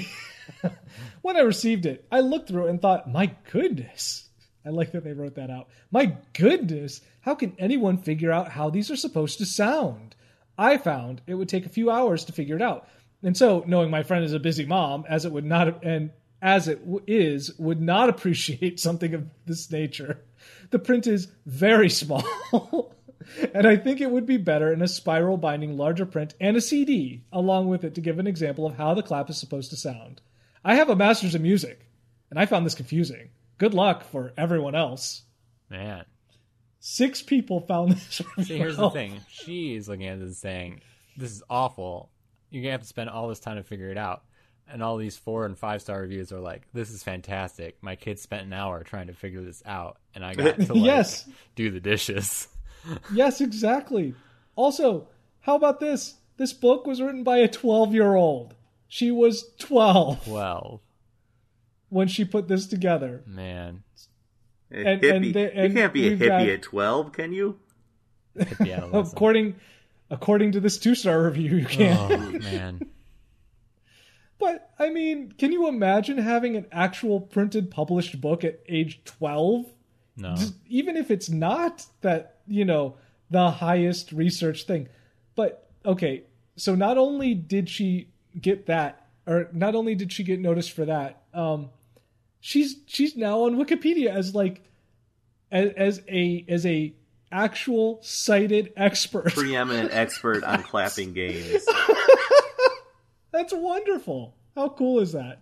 When I received it, I looked through it and thought, my goodness. I like that they wrote that out. My goodness, how can anyone figure out how these are supposed to sound? I found it would take a few hours to figure it out. And so, knowing my friend is a busy mom, as it would not, and as it w- is, would not appreciate something of this nature. The print is very small. and I think it would be better in a spiral binding larger print and a CD along with it to give an example of how the clap is supposed to sound. I have a master's in music, and I found this confusing. Good luck for everyone else. Man. Six people found this. See, here's the thing. She's looking at this and saying, "This is awful. You're gonna have to spend all this time to figure it out." And all these four and five star reviews are like, "This is fantastic. My kids spent an hour trying to figure this out, and I got to like Yes. do the dishes." Yes, exactly. Also, how about this? This book was written by a 12 year old. She was 12 Well, when she put this together. man, A And- hippie. and the- and you can't be a hippie got- at 12, can you? hippie. According according to this two star review, you can't. oh man, But I mean, can you imagine having an actual printed published book at age 12? no. Just- even if it's not that, you know, the highest research thing. But okay, so not only did she get that or not only did she get noticed for that, um she's she's now on Wikipedia as like as, as a as a actual cited expert. Preeminent expert on clapping games. That's wonderful. How cool is that?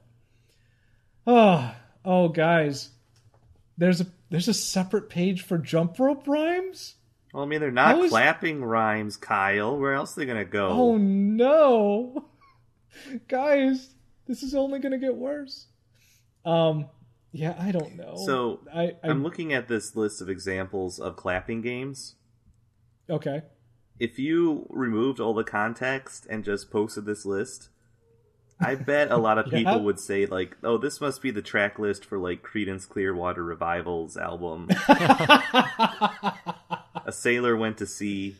Oh, oh, guys, there's a there's a separate page for jump rope rhymes. Well, I mean, they're not How is- clapping rhymes, Kyle. Where else are they gonna go? Oh no, guys, this is only gonna get worse. Um, yeah, I don't know. So, I, I I'm looking at this list of examples of clapping games. okay. If you removed all the context and just posted this list, I bet a lot of people Yeah. would say like, "Oh, this must be the track list for like Creedence Clearwater Revival's album." a sailor went to sea,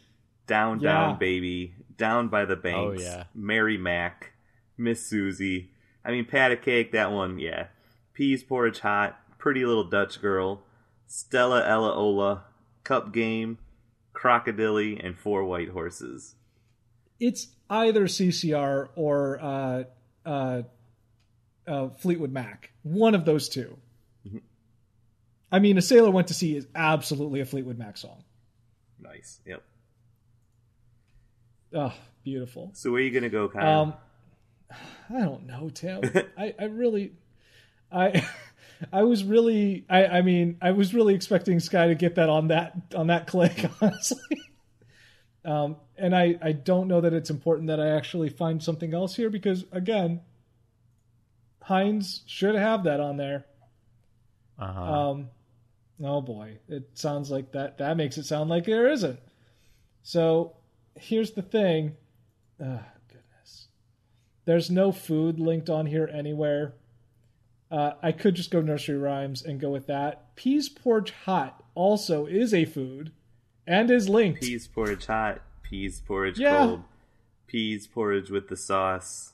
down, Yeah. down, baby, down by the banks. Oh, yeah. Mary Mack, Miss Susie. I mean, pat a cake. That one, yeah. Peas porridge hot. Pretty little Dutch girl. Stella Ella Ola. Cup game. Crocodile and four white horses. It's either CCR or uh, uh, uh, Fleetwood Mac. One of those 2 I mean, a sailor went to sea is absolutely a Fleetwood Mac song. Nice. Yep. Oh, beautiful. So where are you gonna go, Kyle? Um, I don't know, Tim. I, I really, I, I was really, I, I mean, I was really expecting Sky to get that on that on that click, honestly. Um, and I, I don't know that it's important that I actually find something else here because again, Heinz should have that on there. Uh-huh. Um, oh boy, it sounds like that. That makes it sound like there isn't. So here's the thing. Oh, goodness. There's no food linked on here anywhere. Uh, I could just go nursery rhymes and go with that. Peas porridge hot also is a food and is linked. Peas porridge hot, peas porridge Yeah. cold, peas porridge with the sauce,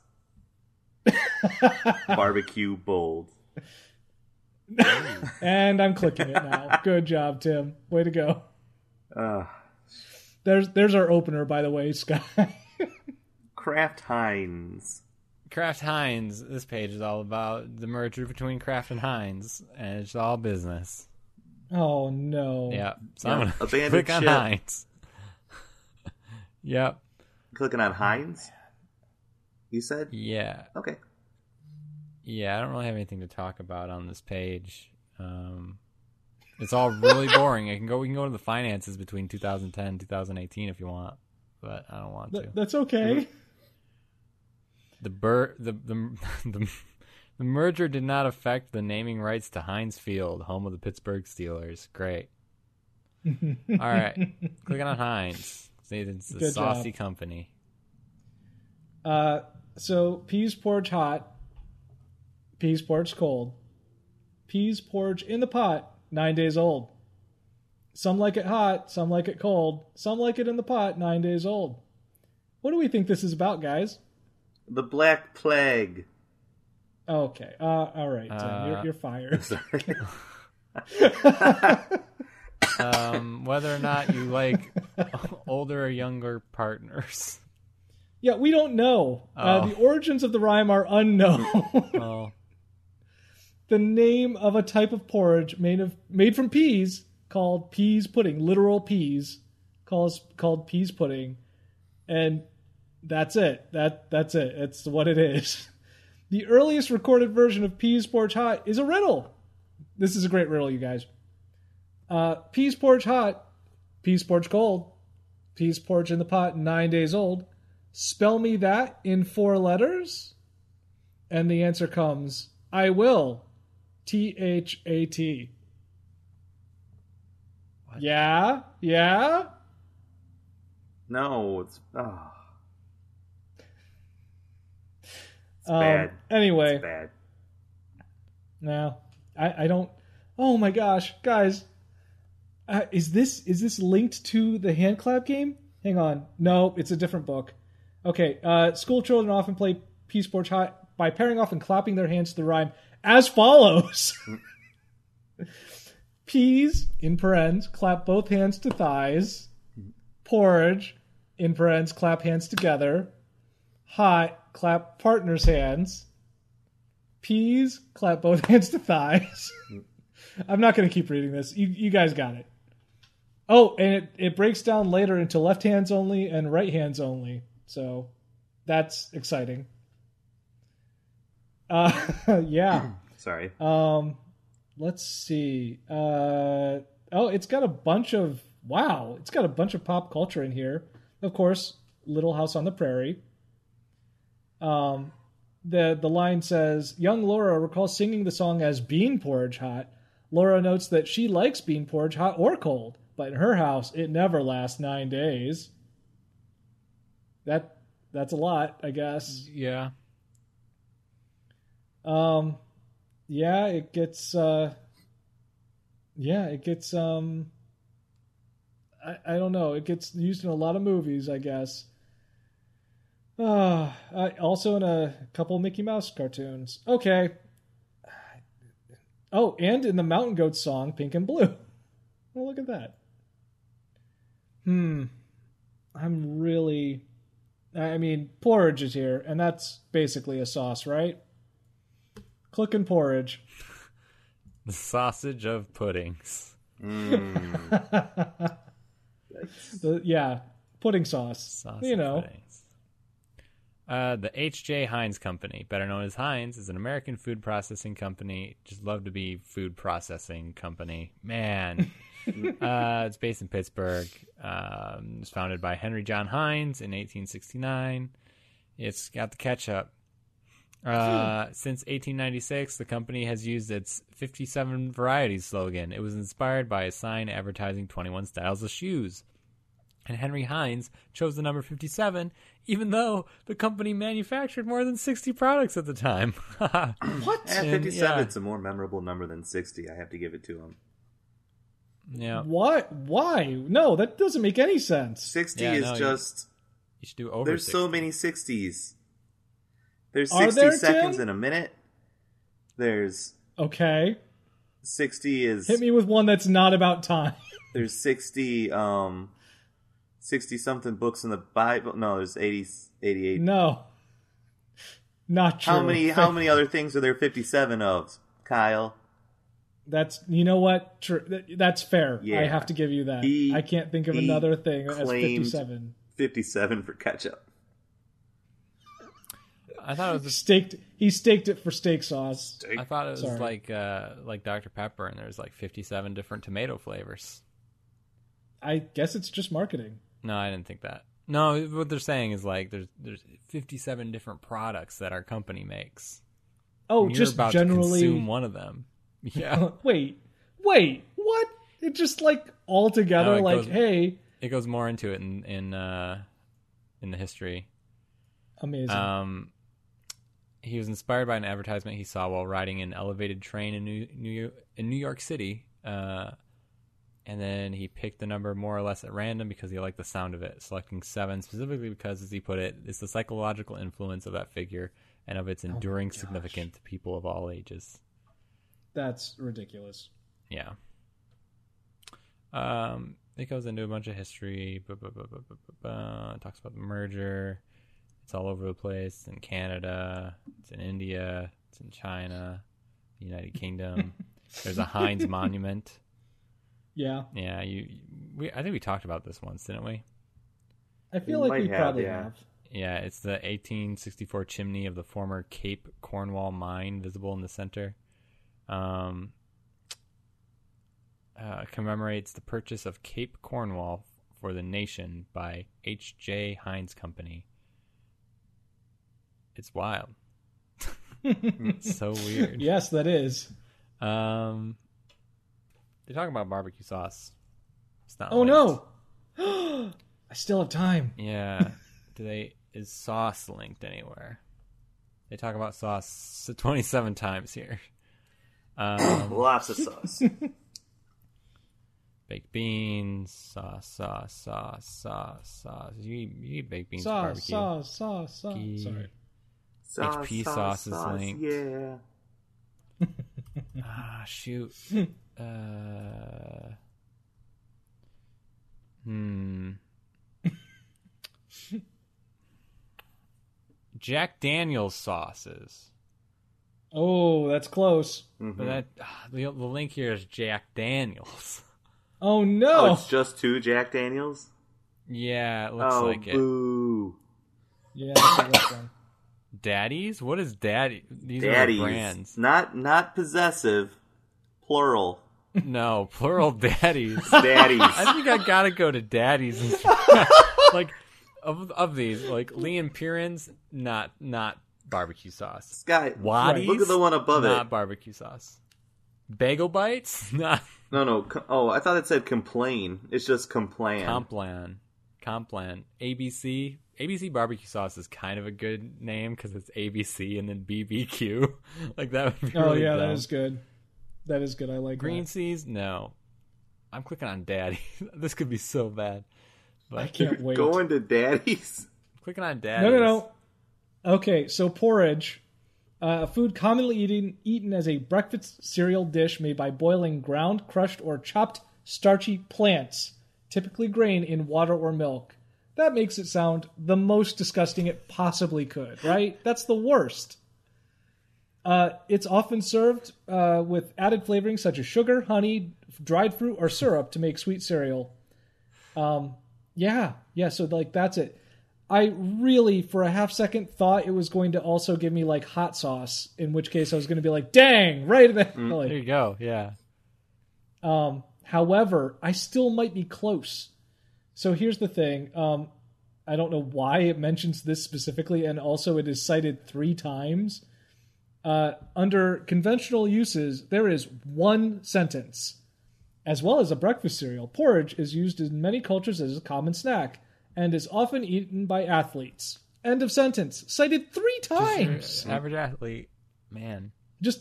barbecue bold. And I'm clicking it now. Good job, Tim. Way to go. Uh, There's there's our opener, by the way, Sky. Kraft Heinz. Kraft Heinz. This page is all about the merger between Kraft and Heinz, and it's all business. Oh no. Yeah. So Yeah, I'm gonna abandoned click on ship. Heinz. yep. Clicking on Heinz. You said Yeah. okay. Yeah. I don't really have anything to talk about on this page. Um, it's all really boring. I can go. We can go to the finances between 2010 and 2018 if you want, but I don't want to. That's okay. The bur- the, the the the merger did not affect the naming rights to Heinz Field, home of the Pittsburgh Steelers. Great. All right, clicking on Heinz. See, it's a Good saucy job. company. Uh, so peas porridge hot, peas porridge cold, peas porridge in the pot, nine days old. Some like it hot, some like it cold, some like it in the pot, nine days old. What do we think this is about, guys? The Black Plague. Okay, uh, all right, Uh, you're, you're fired. Sorry. Um, whether or not you like older or younger partners. yeah, we don't know. Uh, Oh. the origins of the rhyme are unknown. Oh, the name of a type of porridge made of made from peas called peas pudding, literal peas, calls called peas pudding, and that's it. That that's it. It's what it is. The earliest recorded version of peas porridge hot is a riddle. This is a great riddle, you guys. Uh, peas porridge hot, peas porridge cold, peas porridge in the pot, nine days old. Spell me that in four letters, and the answer comes: I will. T H A T. Yeah, yeah. no, it's oh, it's Um, bad. Anyway, It's bad. no, I, I don't. Oh my gosh, guys, uh, is this is this linked to the hand clap game? Hang on, no, it's a different book. Okay, uh, school children often play Peace Porch Hot by pairing off and clapping their hands to the rhyme as follows. Peas in parens clap both hands to thighs. Porridge in parens clap hands together. Hot clap partner's hands. Peas clap both hands to thighs. I'm not going to keep reading this. You, you guys got it. Oh, and it, it breaks down later into left hands only and right hands only. So that's exciting. Uh, yeah. Sorry. Um, let's see. Uh, oh, it's got a bunch of wow. It's got a bunch of pop culture in here. Of course, Little House on the Prairie. Um, the the line says, "Young Laura recalls singing the song as bean porridge hot." Laura notes that she likes bean porridge hot or cold, but in her house it never lasts nine days. That that's a lot, I guess. yeah. Um, yeah, it gets. Uh, yeah, it gets. Um, I I don't know. It gets used in a lot of movies, I guess. Uh, I, also in a couple Mickey Mouse cartoons. Okay. Oh, and in the Mountain Goats song "Pink and Blue." Well, look at that. Hmm. I'm really. I mean, porridge is here, and that's basically a sauce, right? Clicking porridge. The sausage of puddings. Mm. The, yeah, pudding sauce. Sauce you know, puddings. Uh, the H.J. Heinz Company, better known as Heinz, is an American food processing company. Just love to be food processing company. Man. uh, it's based in Pittsburgh. Um, it was founded by Henry John Heinz in 1869. It's got the ketchup. Uh, since 1896, the company has used its 57 varieties slogan. It was inspired by a sign advertising 21 styles of shoes. And Henry Heinz chose the number 57, even though the company manufactured more than 60 products at the time. What? Eh, And, 57 yeah. is a more memorable number than 60. I have to give it to him. yeah, What? Why? No, that doesn't make any sense. 60 Yeah, is no, just. you should do over. There's 60. so many 60s. There's 60 there, seconds Tim? in a minute. There's Okay. 60 is. Hit me with one that's not about time. There's 60 um 60 something books in the Bible. No, there's 80 88. No. Not true. how many how many other things are there 57 of? Kyle. That's you know what? True. That's fair. Yeah. I have to give you that. He- I can't think of another thing as 57. 57 for ketchup. I thought it was just, Staked. He staked it for steak sauce. I thought it was Sorry. like uh, like Dr Pepper, and there's like 57 different tomato flavors. I guess it's just marketing. No, I didn't think that. No, what they're saying is like there's there's 57 different products that our company makes. Oh, you're just about to generally. consume one of them. Yeah, wait, wait, what? It just like all together, No, like, goes- hey, it goes more into it in in uh, in the history. amazing. Um, he was inspired by an advertisement he saw while riding an elevated train in New New in New York City. Uh, and then he picked the number more or less at random because he liked the sound of it, selecting seven specifically because, as he put it, it's the psychological influence of that figure and of its enduring gosh. significance to people of all ages. That's ridiculous. Yeah. Um, it goes into a bunch of history. It talks about the merger. It's all over the place. It's in Canada. It's in India. It's in China. The United Kingdom. There's a Heinz monument. Yeah, Yeah, you. We I think we talked about this once, didn't we? I feel We like we have, probably yeah. have. Yeah, it's the 1864 chimney of the former Cape Cornwall mine visible in the center. Um, uh, commemorates the purchase of Cape Cornwall for the nation by H.J. Heinz Company. It's wild. it's so weird. Yes, that is. Um, they're talking about barbecue sauce. It's not. Oh linked. no, I still have time. Yeah. Do they is sauce linked anywhere? They talk about sauce 27 times here. Um, Lots of sauce. baked beans, sauce, sauce, sauce, sauce, sauce. You eat, you eat baked beans for Sauce, barbecue. sauce, sauce, sauce. Key. Sorry. Sauce, HP sauce, sauce is linked. Yeah. Ah, shoot. Uh, hmm. Jack Daniels sauces. Oh, that's close. But that ah, the, the link here is Jack Daniels. Oh Oh, no. it's just two Jack Daniels? Yeah, it looks oh, like it. boo. yeah, that's a rough one. Daddies? What is daddy? These Daddies. are brands. Not not possessive. Plural. No, plural daddies. Daddies. I think I gotta go to daddies. like of of these, like Lea and Perrins, not not barbecue sauce. Sky. Waddies, Look at the one above not it. barbecue sauce. Bagel bites, not No, no. co- Oh, I thought it said complain. It's just complan. Complan. Complan. ABC. ABC barbecue sauce is kind of a good name because it's ABC and then BBQ. like that would be Oh really yeah, that dumb. is good. That is good. I like Green that. Seas? No. I'm clicking on Daddy. this could be so bad. But I can't wait. Going to daddies. clicking on Daddy. No, no, no. Okay, so porridge, uh, a food commonly eaten eaten as a breakfast cereal dish made by boiling ground, crushed, or chopped starchy plants, typically grain, in water or milk. That makes it sound the most disgusting it possibly could, right? That's the worst. Uh, it's often served uh, with added flavorings such as sugar, honey, dried fruit, or syrup to make sweet cereal. Um, yeah, yeah. So like that's it. I really, for a half second, thought it was going to also give me like hot sauce. In which case, I was going to be like, "Dang!" Right there. There Like, you go. Yeah. um, however, I still might be close. So here's the thing. Um, I don't know why it mentions this specifically, and also it is cited three times. Uh, under conventional uses, there is one sentence. As well as a breakfast cereal, porridge is used in many cultures as a common snack and is often eaten by athletes. End of sentence. Cited three times. Average athlete, man. Just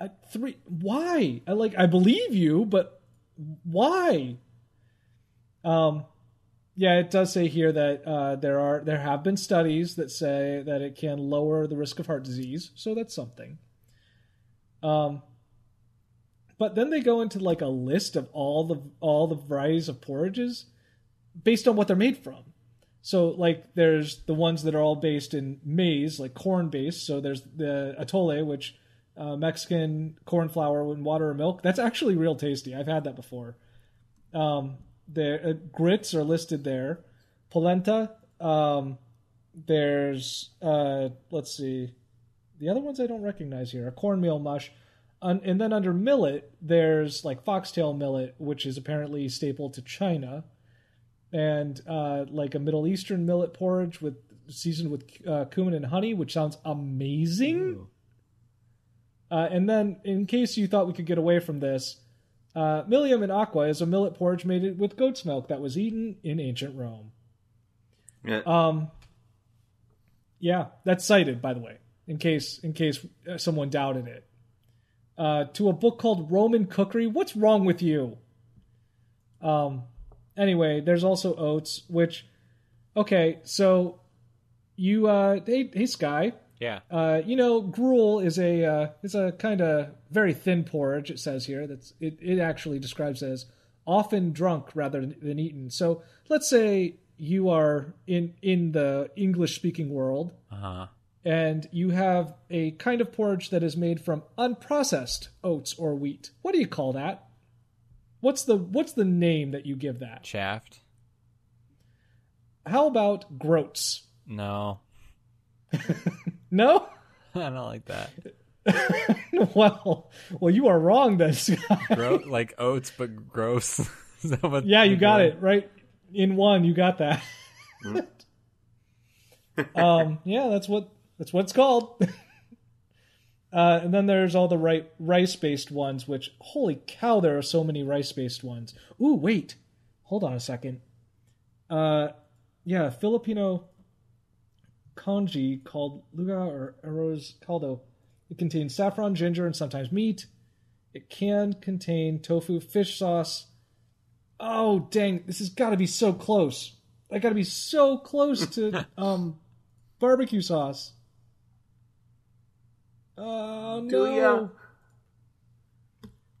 uh, three. Why? I like. I believe you, but why? Um, yeah, it does say here that uh, there are there have been studies that say that it can lower the risk of heart disease, so that's something. Um, but then they go into like a list of all the all the varieties of porridges based on what they're made from. So like there's the ones that are all based in maize, like corn based. So there's the atole, which uh, Mexican corn flour and water or milk. That's actually real tasty. I've had that before. Um, the uh, grits are listed there. Polenta. Um, there's uh, let's see, the other ones I don't recognize here. A cornmeal mush. Un- and then under millet, there's like foxtail millet, which is apparently staple to China, and uh, like a Middle Eastern millet porridge with seasoned with uh, cumin and honey, which sounds amazing. Uh, and then, in case you thought we could get away from this, uh, Milium in Aqua is a millet porridge made with goat's milk that was eaten in ancient Rome. Yeah. Um, yeah, that's cited, by the way, in case in case uh, someone doubted it. Uh, to a book called Roman Cookery. What's wrong with you? Um. Anyway, there's also oats, which, okay, so you, uh, hey, hey, Sky, Yeah. uh, you know, gruel is a uh, is a kind of very thin porridge. It says here that's it. It actually describes as often drunk rather than eaten. So let's say you are in in the English speaking world Uh huh. and you have a kind of porridge that is made from unprocessed oats or wheat. What do you call that? What's the what's the name that you give that? Shaft. How about groats? No. No. I don't like that. well, well, you are wrong, then. Gro- like oats, but gross. Is that what Yeah, you got it right in one. You got that. um, yeah, that's what that's what it's called. uh, and then there's all the right rice based ones. Which holy cow, there are so many rice based ones. Ooh, wait, hold on a second. Uh, yeah, Filipino congee called lugaw or arroz caldo. It contains saffron, ginger, and sometimes meat. It can contain tofu, fish sauce, Oh dang! This has got to be so close. I got to be so close to um barbecue sauce. Oh Do no! ya?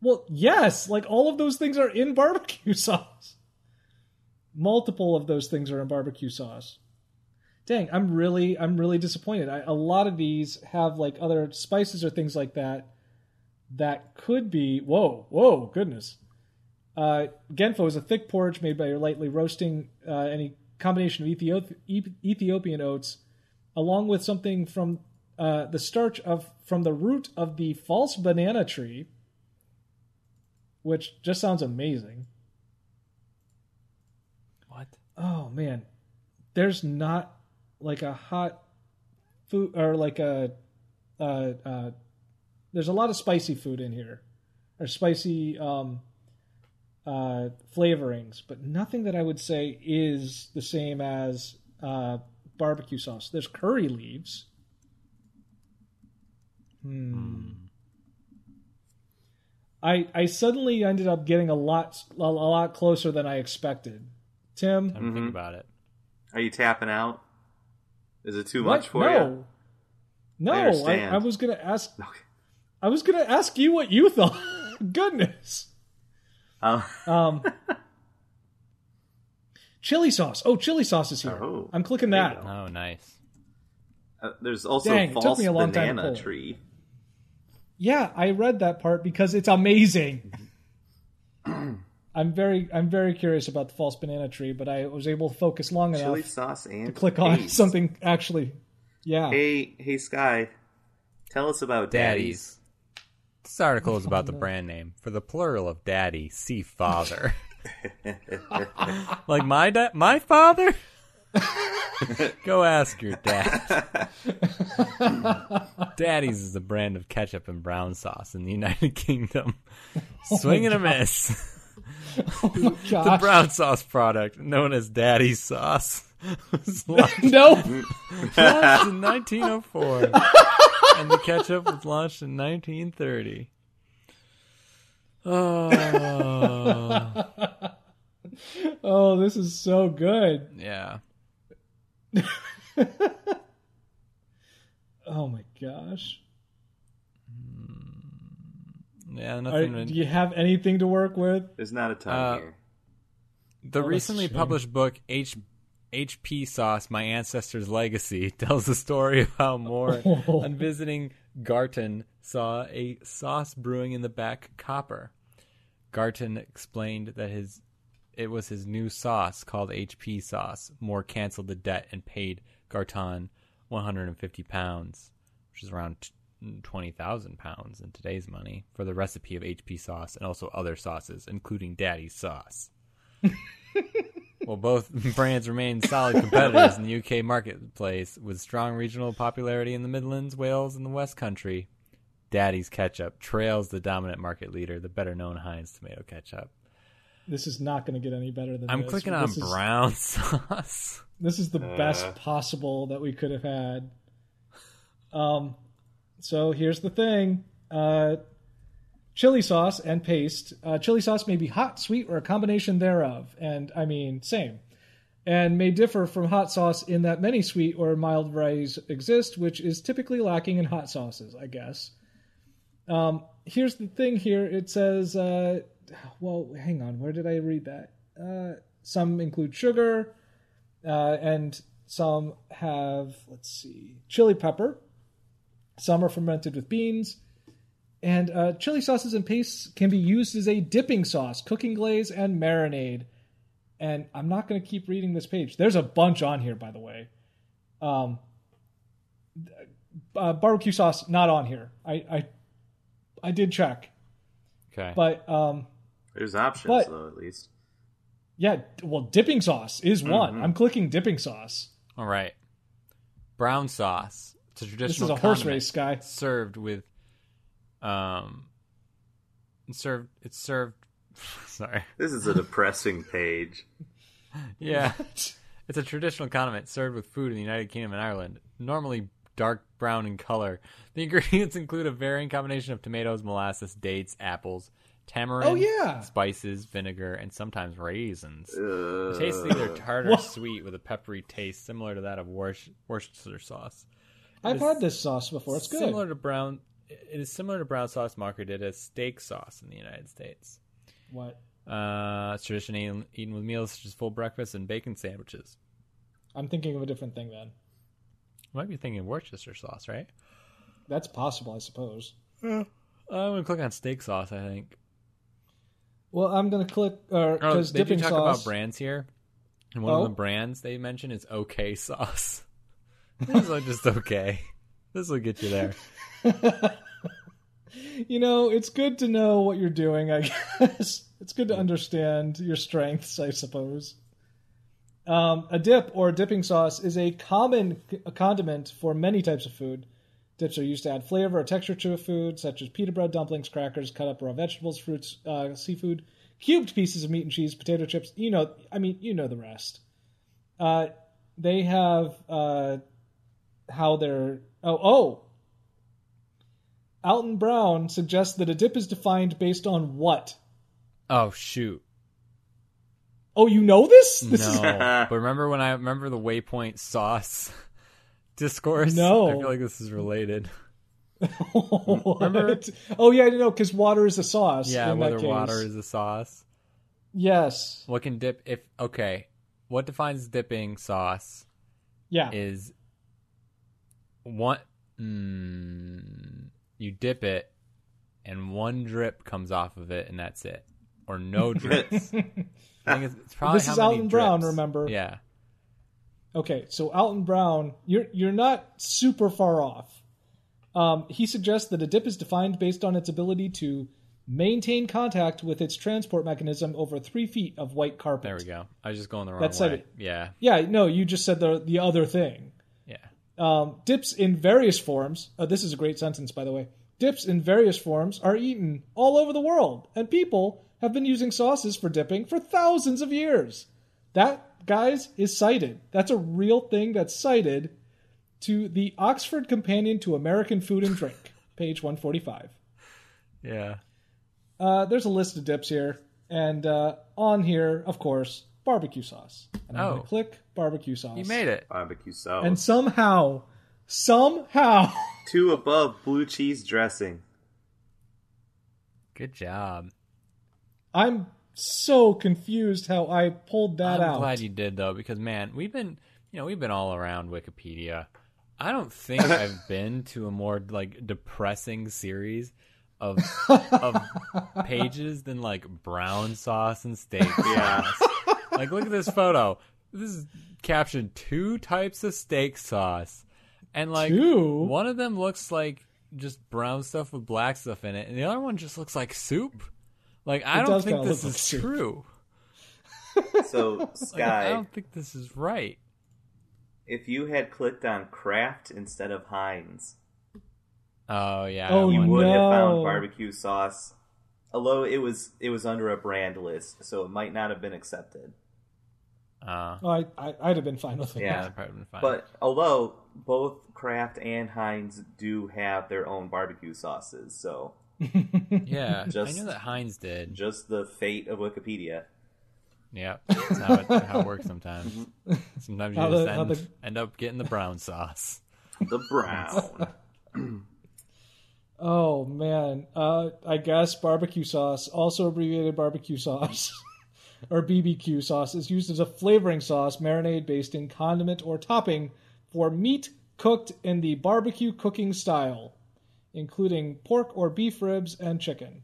Well, yes. Like all of those things are in barbecue sauce. Multiple of those things are in barbecue sauce. Dang! I'm really, I'm really disappointed. I, a lot of these have like other spices or things like that that could be. Whoa! Whoa! Goodness. Uh, Genfo is a thick porridge made by lightly roasting uh, any combination of Ethiop- Ethiopian oats, along with something from uh, the starch of from the root of the false banana tree, which just sounds amazing. What? Oh man, there's not like a hot food or like a uh, uh, there's a lot of spicy food in here, or spicy um, uh, flavorings, but nothing that I would say is the same as uh, barbecue sauce. There's curry leaves. Hmm. I I suddenly ended up getting a lot a lot closer than I expected. Tim, Time to think about it. Are you tapping out? Is it too What? much for no. you? No, I I. I was gonna ask. Okay. I was gonna ask you what you thought. Goodness. Um, Um, chili sauce. Oh, chili sauce is here. Oh, I'm clicking that. Oh, nice. uh, there's also Dang, it took false me a long banana pull tree. Yeah, I read that part because it's amazing. I'm very, I'm very curious about the false banana tree, but I was able to focus long enough sauce and to click on paste. something actually. Yeah. Hey, hey, Sky, tell us about daddies. Daddies. This article is about the brand name. For the plural of daddy, see father. like my da- my father? Go ask your dad. Daddy's is a brand of ketchup and brown sauce in the United Kingdom. Oh Swing and a miss. Oh the Gosh. brown sauce product, known as Daddy's sauce, was launched in 1904, and the ketchup was launched in 1930. Oh, Oh, this is so good. yeah. Oh my gosh. Yeah, nothing. right, to- do you have anything to work with? There's not a ton Uh, here. The Oh, recently published book H HP Sauce: My Ancestors' Legacy tells the story of how Moore, Oh. on visiting Garton, saw a sauce brewing in the back copper. Garton explained that his it was his new sauce called HP sauce. Moore canceled the debt and paid Garton 150 pounds, which is around t- 20,000 pounds in today's money, for the recipe of HP sauce and also other sauces, including Daddy's sauce. Well, both brands remain solid competitors in the UK marketplace with strong regional popularity in the Midlands, Wales, and the West Country. Daddy's ketchup trails the dominant market leader, the better known Heinz tomato ketchup. This is not going to get any better than I'm this. clicking on this is, brown sauce. This is the Uh. best possible that we could have had. Um, so here's the thing: uh, chili sauce and paste. Uh, chili sauce may be hot, sweet, or a combination thereof. And I mean, same. And may differ from hot sauce in that many sweet or mild varieties exist, which is typically lacking in hot sauces, I guess. Um, here's the thing here it says, uh, well, hang on, where did I read that? Uh, some include sugar, uh, and some have, let's see, chili pepper. Some are fermented with beans. And uh, chili sauces and pastes can be used as a dipping sauce, cooking glaze, and marinade. And I'm not going to keep reading this page. There's a bunch on here, by the way. Um, uh, barbecue sauce not on here. I I, I did check, Okay. but um, There's options but- though, at least. yeah. Well, dipping sauce is one. I'm clicking dipping sauce. All right. Brown sauce. It's a traditional This is a horse race, guy. served with um served it's served sorry. This is a depressing page. Yeah. It's a traditional condiment served with food in the United Kingdom and Ireland, normally dark brown in color. The ingredients include a varying combination of tomatoes, molasses, dates, apples, tamarind, Oh, yeah. spices, vinegar, and sometimes raisins. Uh, The taste is either tart or sweet with a peppery taste similar to that of Worcestershire sauce. I've had this sauce before. It's good. Similar to brown it is similar to brown sauce marketed as steak sauce in the United States. What? Uh, it's traditionally eaten- eaten with meals such as full breakfast and bacon sandwiches. I'm thinking of a different thing then. You might be thinking Worcestershire sauce, right? That's possible, I suppose. Uh, I'm gonna click on steak sauce. I think. Well, I'm gonna click or Oh, they do dipping talk sauce. about brands here, and one Oh. of the brands they mention is OK sauce. this is just okay. This will get you there. you know, it's good to know what you're doing. I guess it's good to understand your strengths. I suppose. Um, a dip or dipping sauce is a common condiment for many types of food. Dips are used to add flavor or texture to a food, such as pita bread, dumplings, crackers, cut up raw vegetables, fruits, uh, seafood, cubed pieces of meat and cheese, potato chips. You know, I mean, you know the rest. Uh, they have uh, how they're. Oh, oh. Alton Brown suggests that a dip is defined based on what? Oh shoot. Oh, you know this? This no, is but remember when I remember the Waypoint sauce discourse? No. I feel like this is related. What? Oh yeah, I know because water is a sauce. Yeah, whether water is a sauce. Yes. What can dip if okay? What defines dipping sauce Yeah. is one. Mm, you dip it, and one drip comes off of it, and that's it, or no drips. I think it's, it's probably This how is many Alton Brown, drips. remember? Yeah. Okay, so Alton Brown, you're you're not super far off. Um, he suggests that a dip is defined based on its ability to Maintain contact with its transport mechanism over three feet of white carpet. There we go. I was just going the wrong That's way. it. Yeah, Yeah, no, you just said the the other thing. Um, dips in various forms. Uh, this is a great sentence, by the way. Dips in various forms are eaten all over the world, and people have been using sauces for dipping for thousands of years. That, guys, is cited. That's a real thing that's cited to the Oxford Companion to American Food and Drink, page 145. Yeah. Uh, there's a list of dips here, and uh, on here, of course, barbecue sauce. And I'm Oh. going to click barbecue sauce. You made it. Barbecue sauce. And somehow, somehow, Two above blue cheese dressing. Good job. I'm so confused how I pulled that out. I'm glad you did though, because man, we've been you know we've been all around Wikipedia. I don't think I've been to a more like depressing series of of pages than like brown sauce and steak Yeah. sauce. Like look at this photo. This is captioned two types of steak sauce, and like Two? one of them looks like just brown stuff with black stuff in it, and the other one just looks like soup. Like I It don't does think kinda this look is like soup. true. So, Like, I Sky, don't think this is right. if you had clicked on Kraft instead of Heinz, Oh yeah. Oh, you I would have no. found barbecue sauce. Although it was it was under a brand list, so it might not have been accepted. Uh, Oh, I, I, I'd have been fine with it. Yeah. that'd probably been fine. But although both Kraft and Heinz do have their own barbecue sauces, so yeah, I just- knew that Heinz did. just the fate of Wikipedia. Yeah, that's how it, how it works sometimes. Sometimes you How just the- end, the- end up getting the brown sauce. The brown. Oh man, uh, I guess barbecue sauce, also abbreviated barbecue sauce, or BBQ sauce, is used as a flavoring sauce, marinade, basting, condiment, or topping for meat cooked in the barbecue cooking style, including pork or beef ribs and chicken.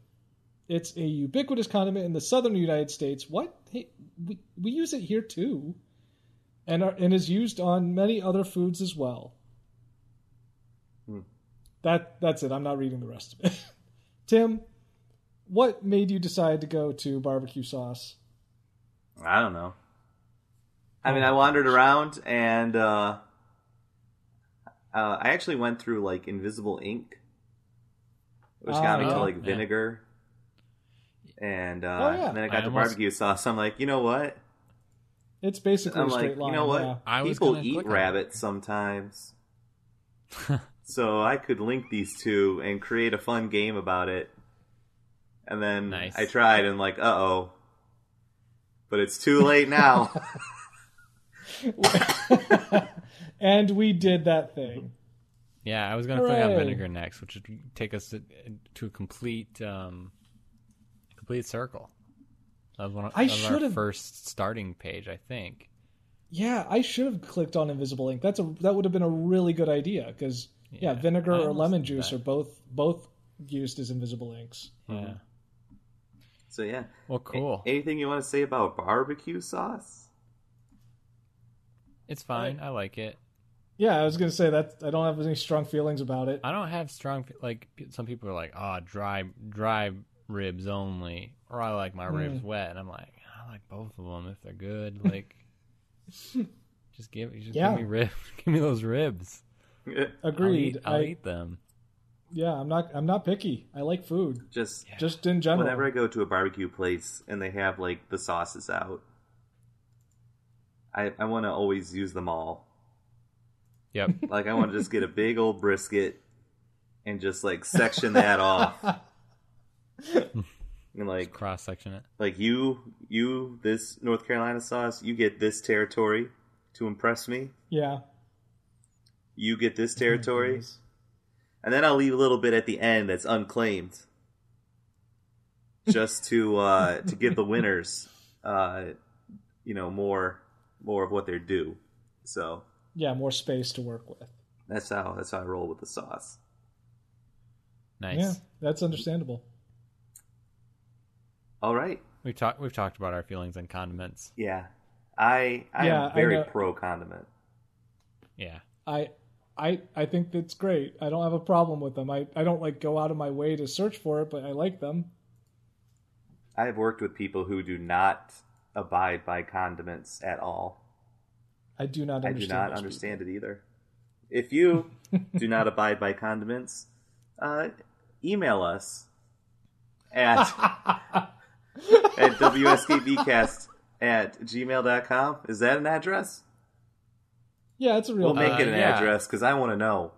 It's a ubiquitous condiment in the southern United States. What? Hey, we, we use it here too, and are, and is used on many other foods as well. Hmm. That that's it. I'm not reading the rest of it. Tim, what made you decide to go to barbecue sauce? I don't know. I mean, I wandered around and uh, uh, I actually went through like Invisible Ink, which Ah, got me yeah. to like Yeah. vinegar, and uh, Oh, yeah. and then I got I to almost- barbecue sauce. I'm like, you know what? It's basically I'm a straight like, line. you know what? yeah. I was People gonna eat click on it. rabbits sometimes, so I could link these two and create a fun game about it. And then Nice. I tried and like, uh oh, but it's too late now. and we did that thing. Yeah, I was gonna click on vinegar next, which would take us to, to a complete um, complete circle. That was one of, I that was our should've- first starting page, I think. Yeah, I should have clicked on invisible ink. That's a that would have been a really good idea because yeah, Yeah, vinegar I or lemon juice that. are both both used as invisible inks. Yeah. So yeah. Well, cool. Anything you want to say about barbecue sauce? It's fine. I like it. Yeah, I was gonna say that I don't have any strong feelings about it. I don't have strong like some people are like, oh, dry dry ribs only, or I like my Hmm. ribs wet, and I'm like, I like both of them if they're good. Like, just give just Yeah. give me rib, give me those ribs. I'll Agreed. eat, I'll I, eat them. Yeah, I'm not I'm not picky. I like food, Just just in general. whenever I go to a barbecue place and they have like the sauces out, I I want to always use them all. Yep. Like I want to just get a big old brisket and just like section that off. And like Cross section it. like you you this North Carolina sauce, you get this territory to impress me. yeah. You get this territory. Oh And then I'll leave a little bit at the end that's unclaimed. Just to uh to give the winners uh you know more more of what they're due. So Yeah, more space to work with. that's how that's how I roll with the sauce. Nice. Yeah, that's understandable. All right. We've talked we've talked about our feelings on condiments. Yeah. I I Yeah, am very know. pro condiment. Yeah. I I I think that's great. I don't have a problem with them. I, I don't like go out of my way to search for it, but I like them. I have worked with people who do not abide by condiments at all. I do not I understand. do not understand it either. If you do not abide by condiments, uh, email us at at wskbcast at gmail.com. Is that an address? People. Yeah, it's a real. We'll make Uh, it an yeah. address because I want to know.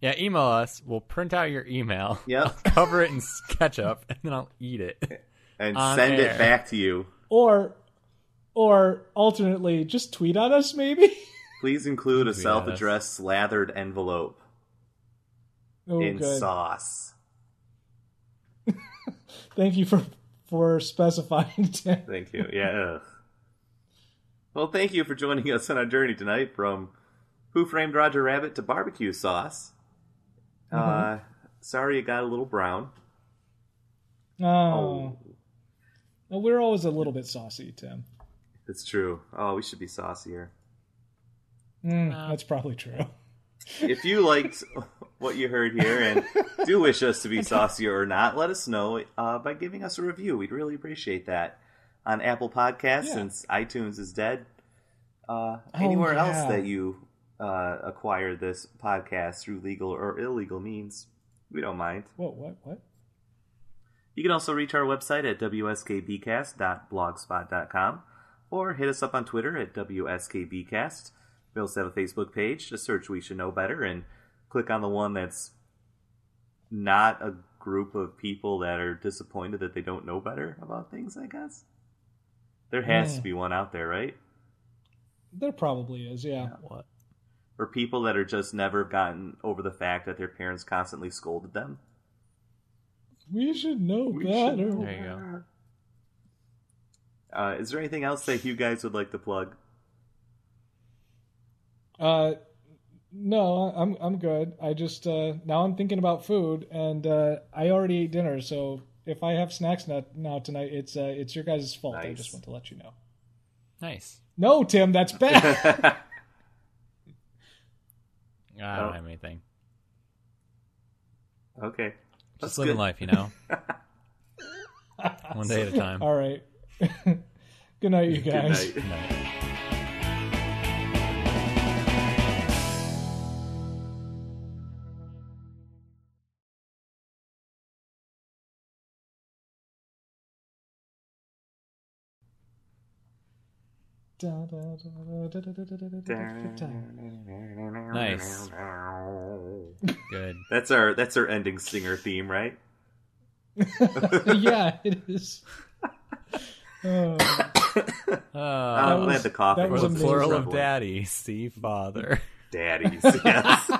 Yeah, email us. We'll print out your email. Yep. Cover it in ketchup, and then I'll eat it. And send air. it back to you. or, or alternately, just tweet at us maybe. Please include a self addressed slathered envelope Oh, in good. sauce. Thank you for for specifying. Tim. Thank you. Yeah. Ugh. Well, thank you for joining us on our journey tonight from Who Framed Roger Rabbit to barbecue sauce. Uh, sorry it got a little brown. Oh. Well, we're always a little bit saucy, Tim. It's true. Oh, we should be saucier. Mm, Uh. that's probably true. If you liked what you heard here and do wish us to be saucier or not, let us know uh, by giving us a review. We'd really appreciate that on Apple Podcasts Yeah. since iTunes is dead. Uh, anywhere yeah. else that you uh, acquire this podcast through legal or illegal means, we don't mind. What? What? What? You can also reach our website at wskbcast.blogspot.com or hit us up on Twitter at wskbcast. We also have a Facebook page. Just search We Should Know Better and click on the one that's not a group of people that are disappointed that they don't know better about things, I guess. There has to be one out there, right? There probably is. Yeah. What? Or people that are just never gotten over the fact that their parents constantly scolded them. We should know We should better. know There you go. Uh, is there anything else that you guys would like to plug? Uh, no, I'm I'm good. I just uh, now I'm thinking about food, and uh, I already ate dinner. So if I have snacks now, now tonight, it's uh, it's your guys' fault. I just want to let you know. Nice. No, Tim, that's bad. I don't Oh. have anything. okay. Just living good. life, you know. One day at a time. All right. good night, you Good guys. night. Good night. Nice. Good. That's our that's our ending singer theme, right? yeah, it is. Oh, Uh, I'm was- glad the coffee that was the was amazing. plural of daddy, see father. Daddies, yes.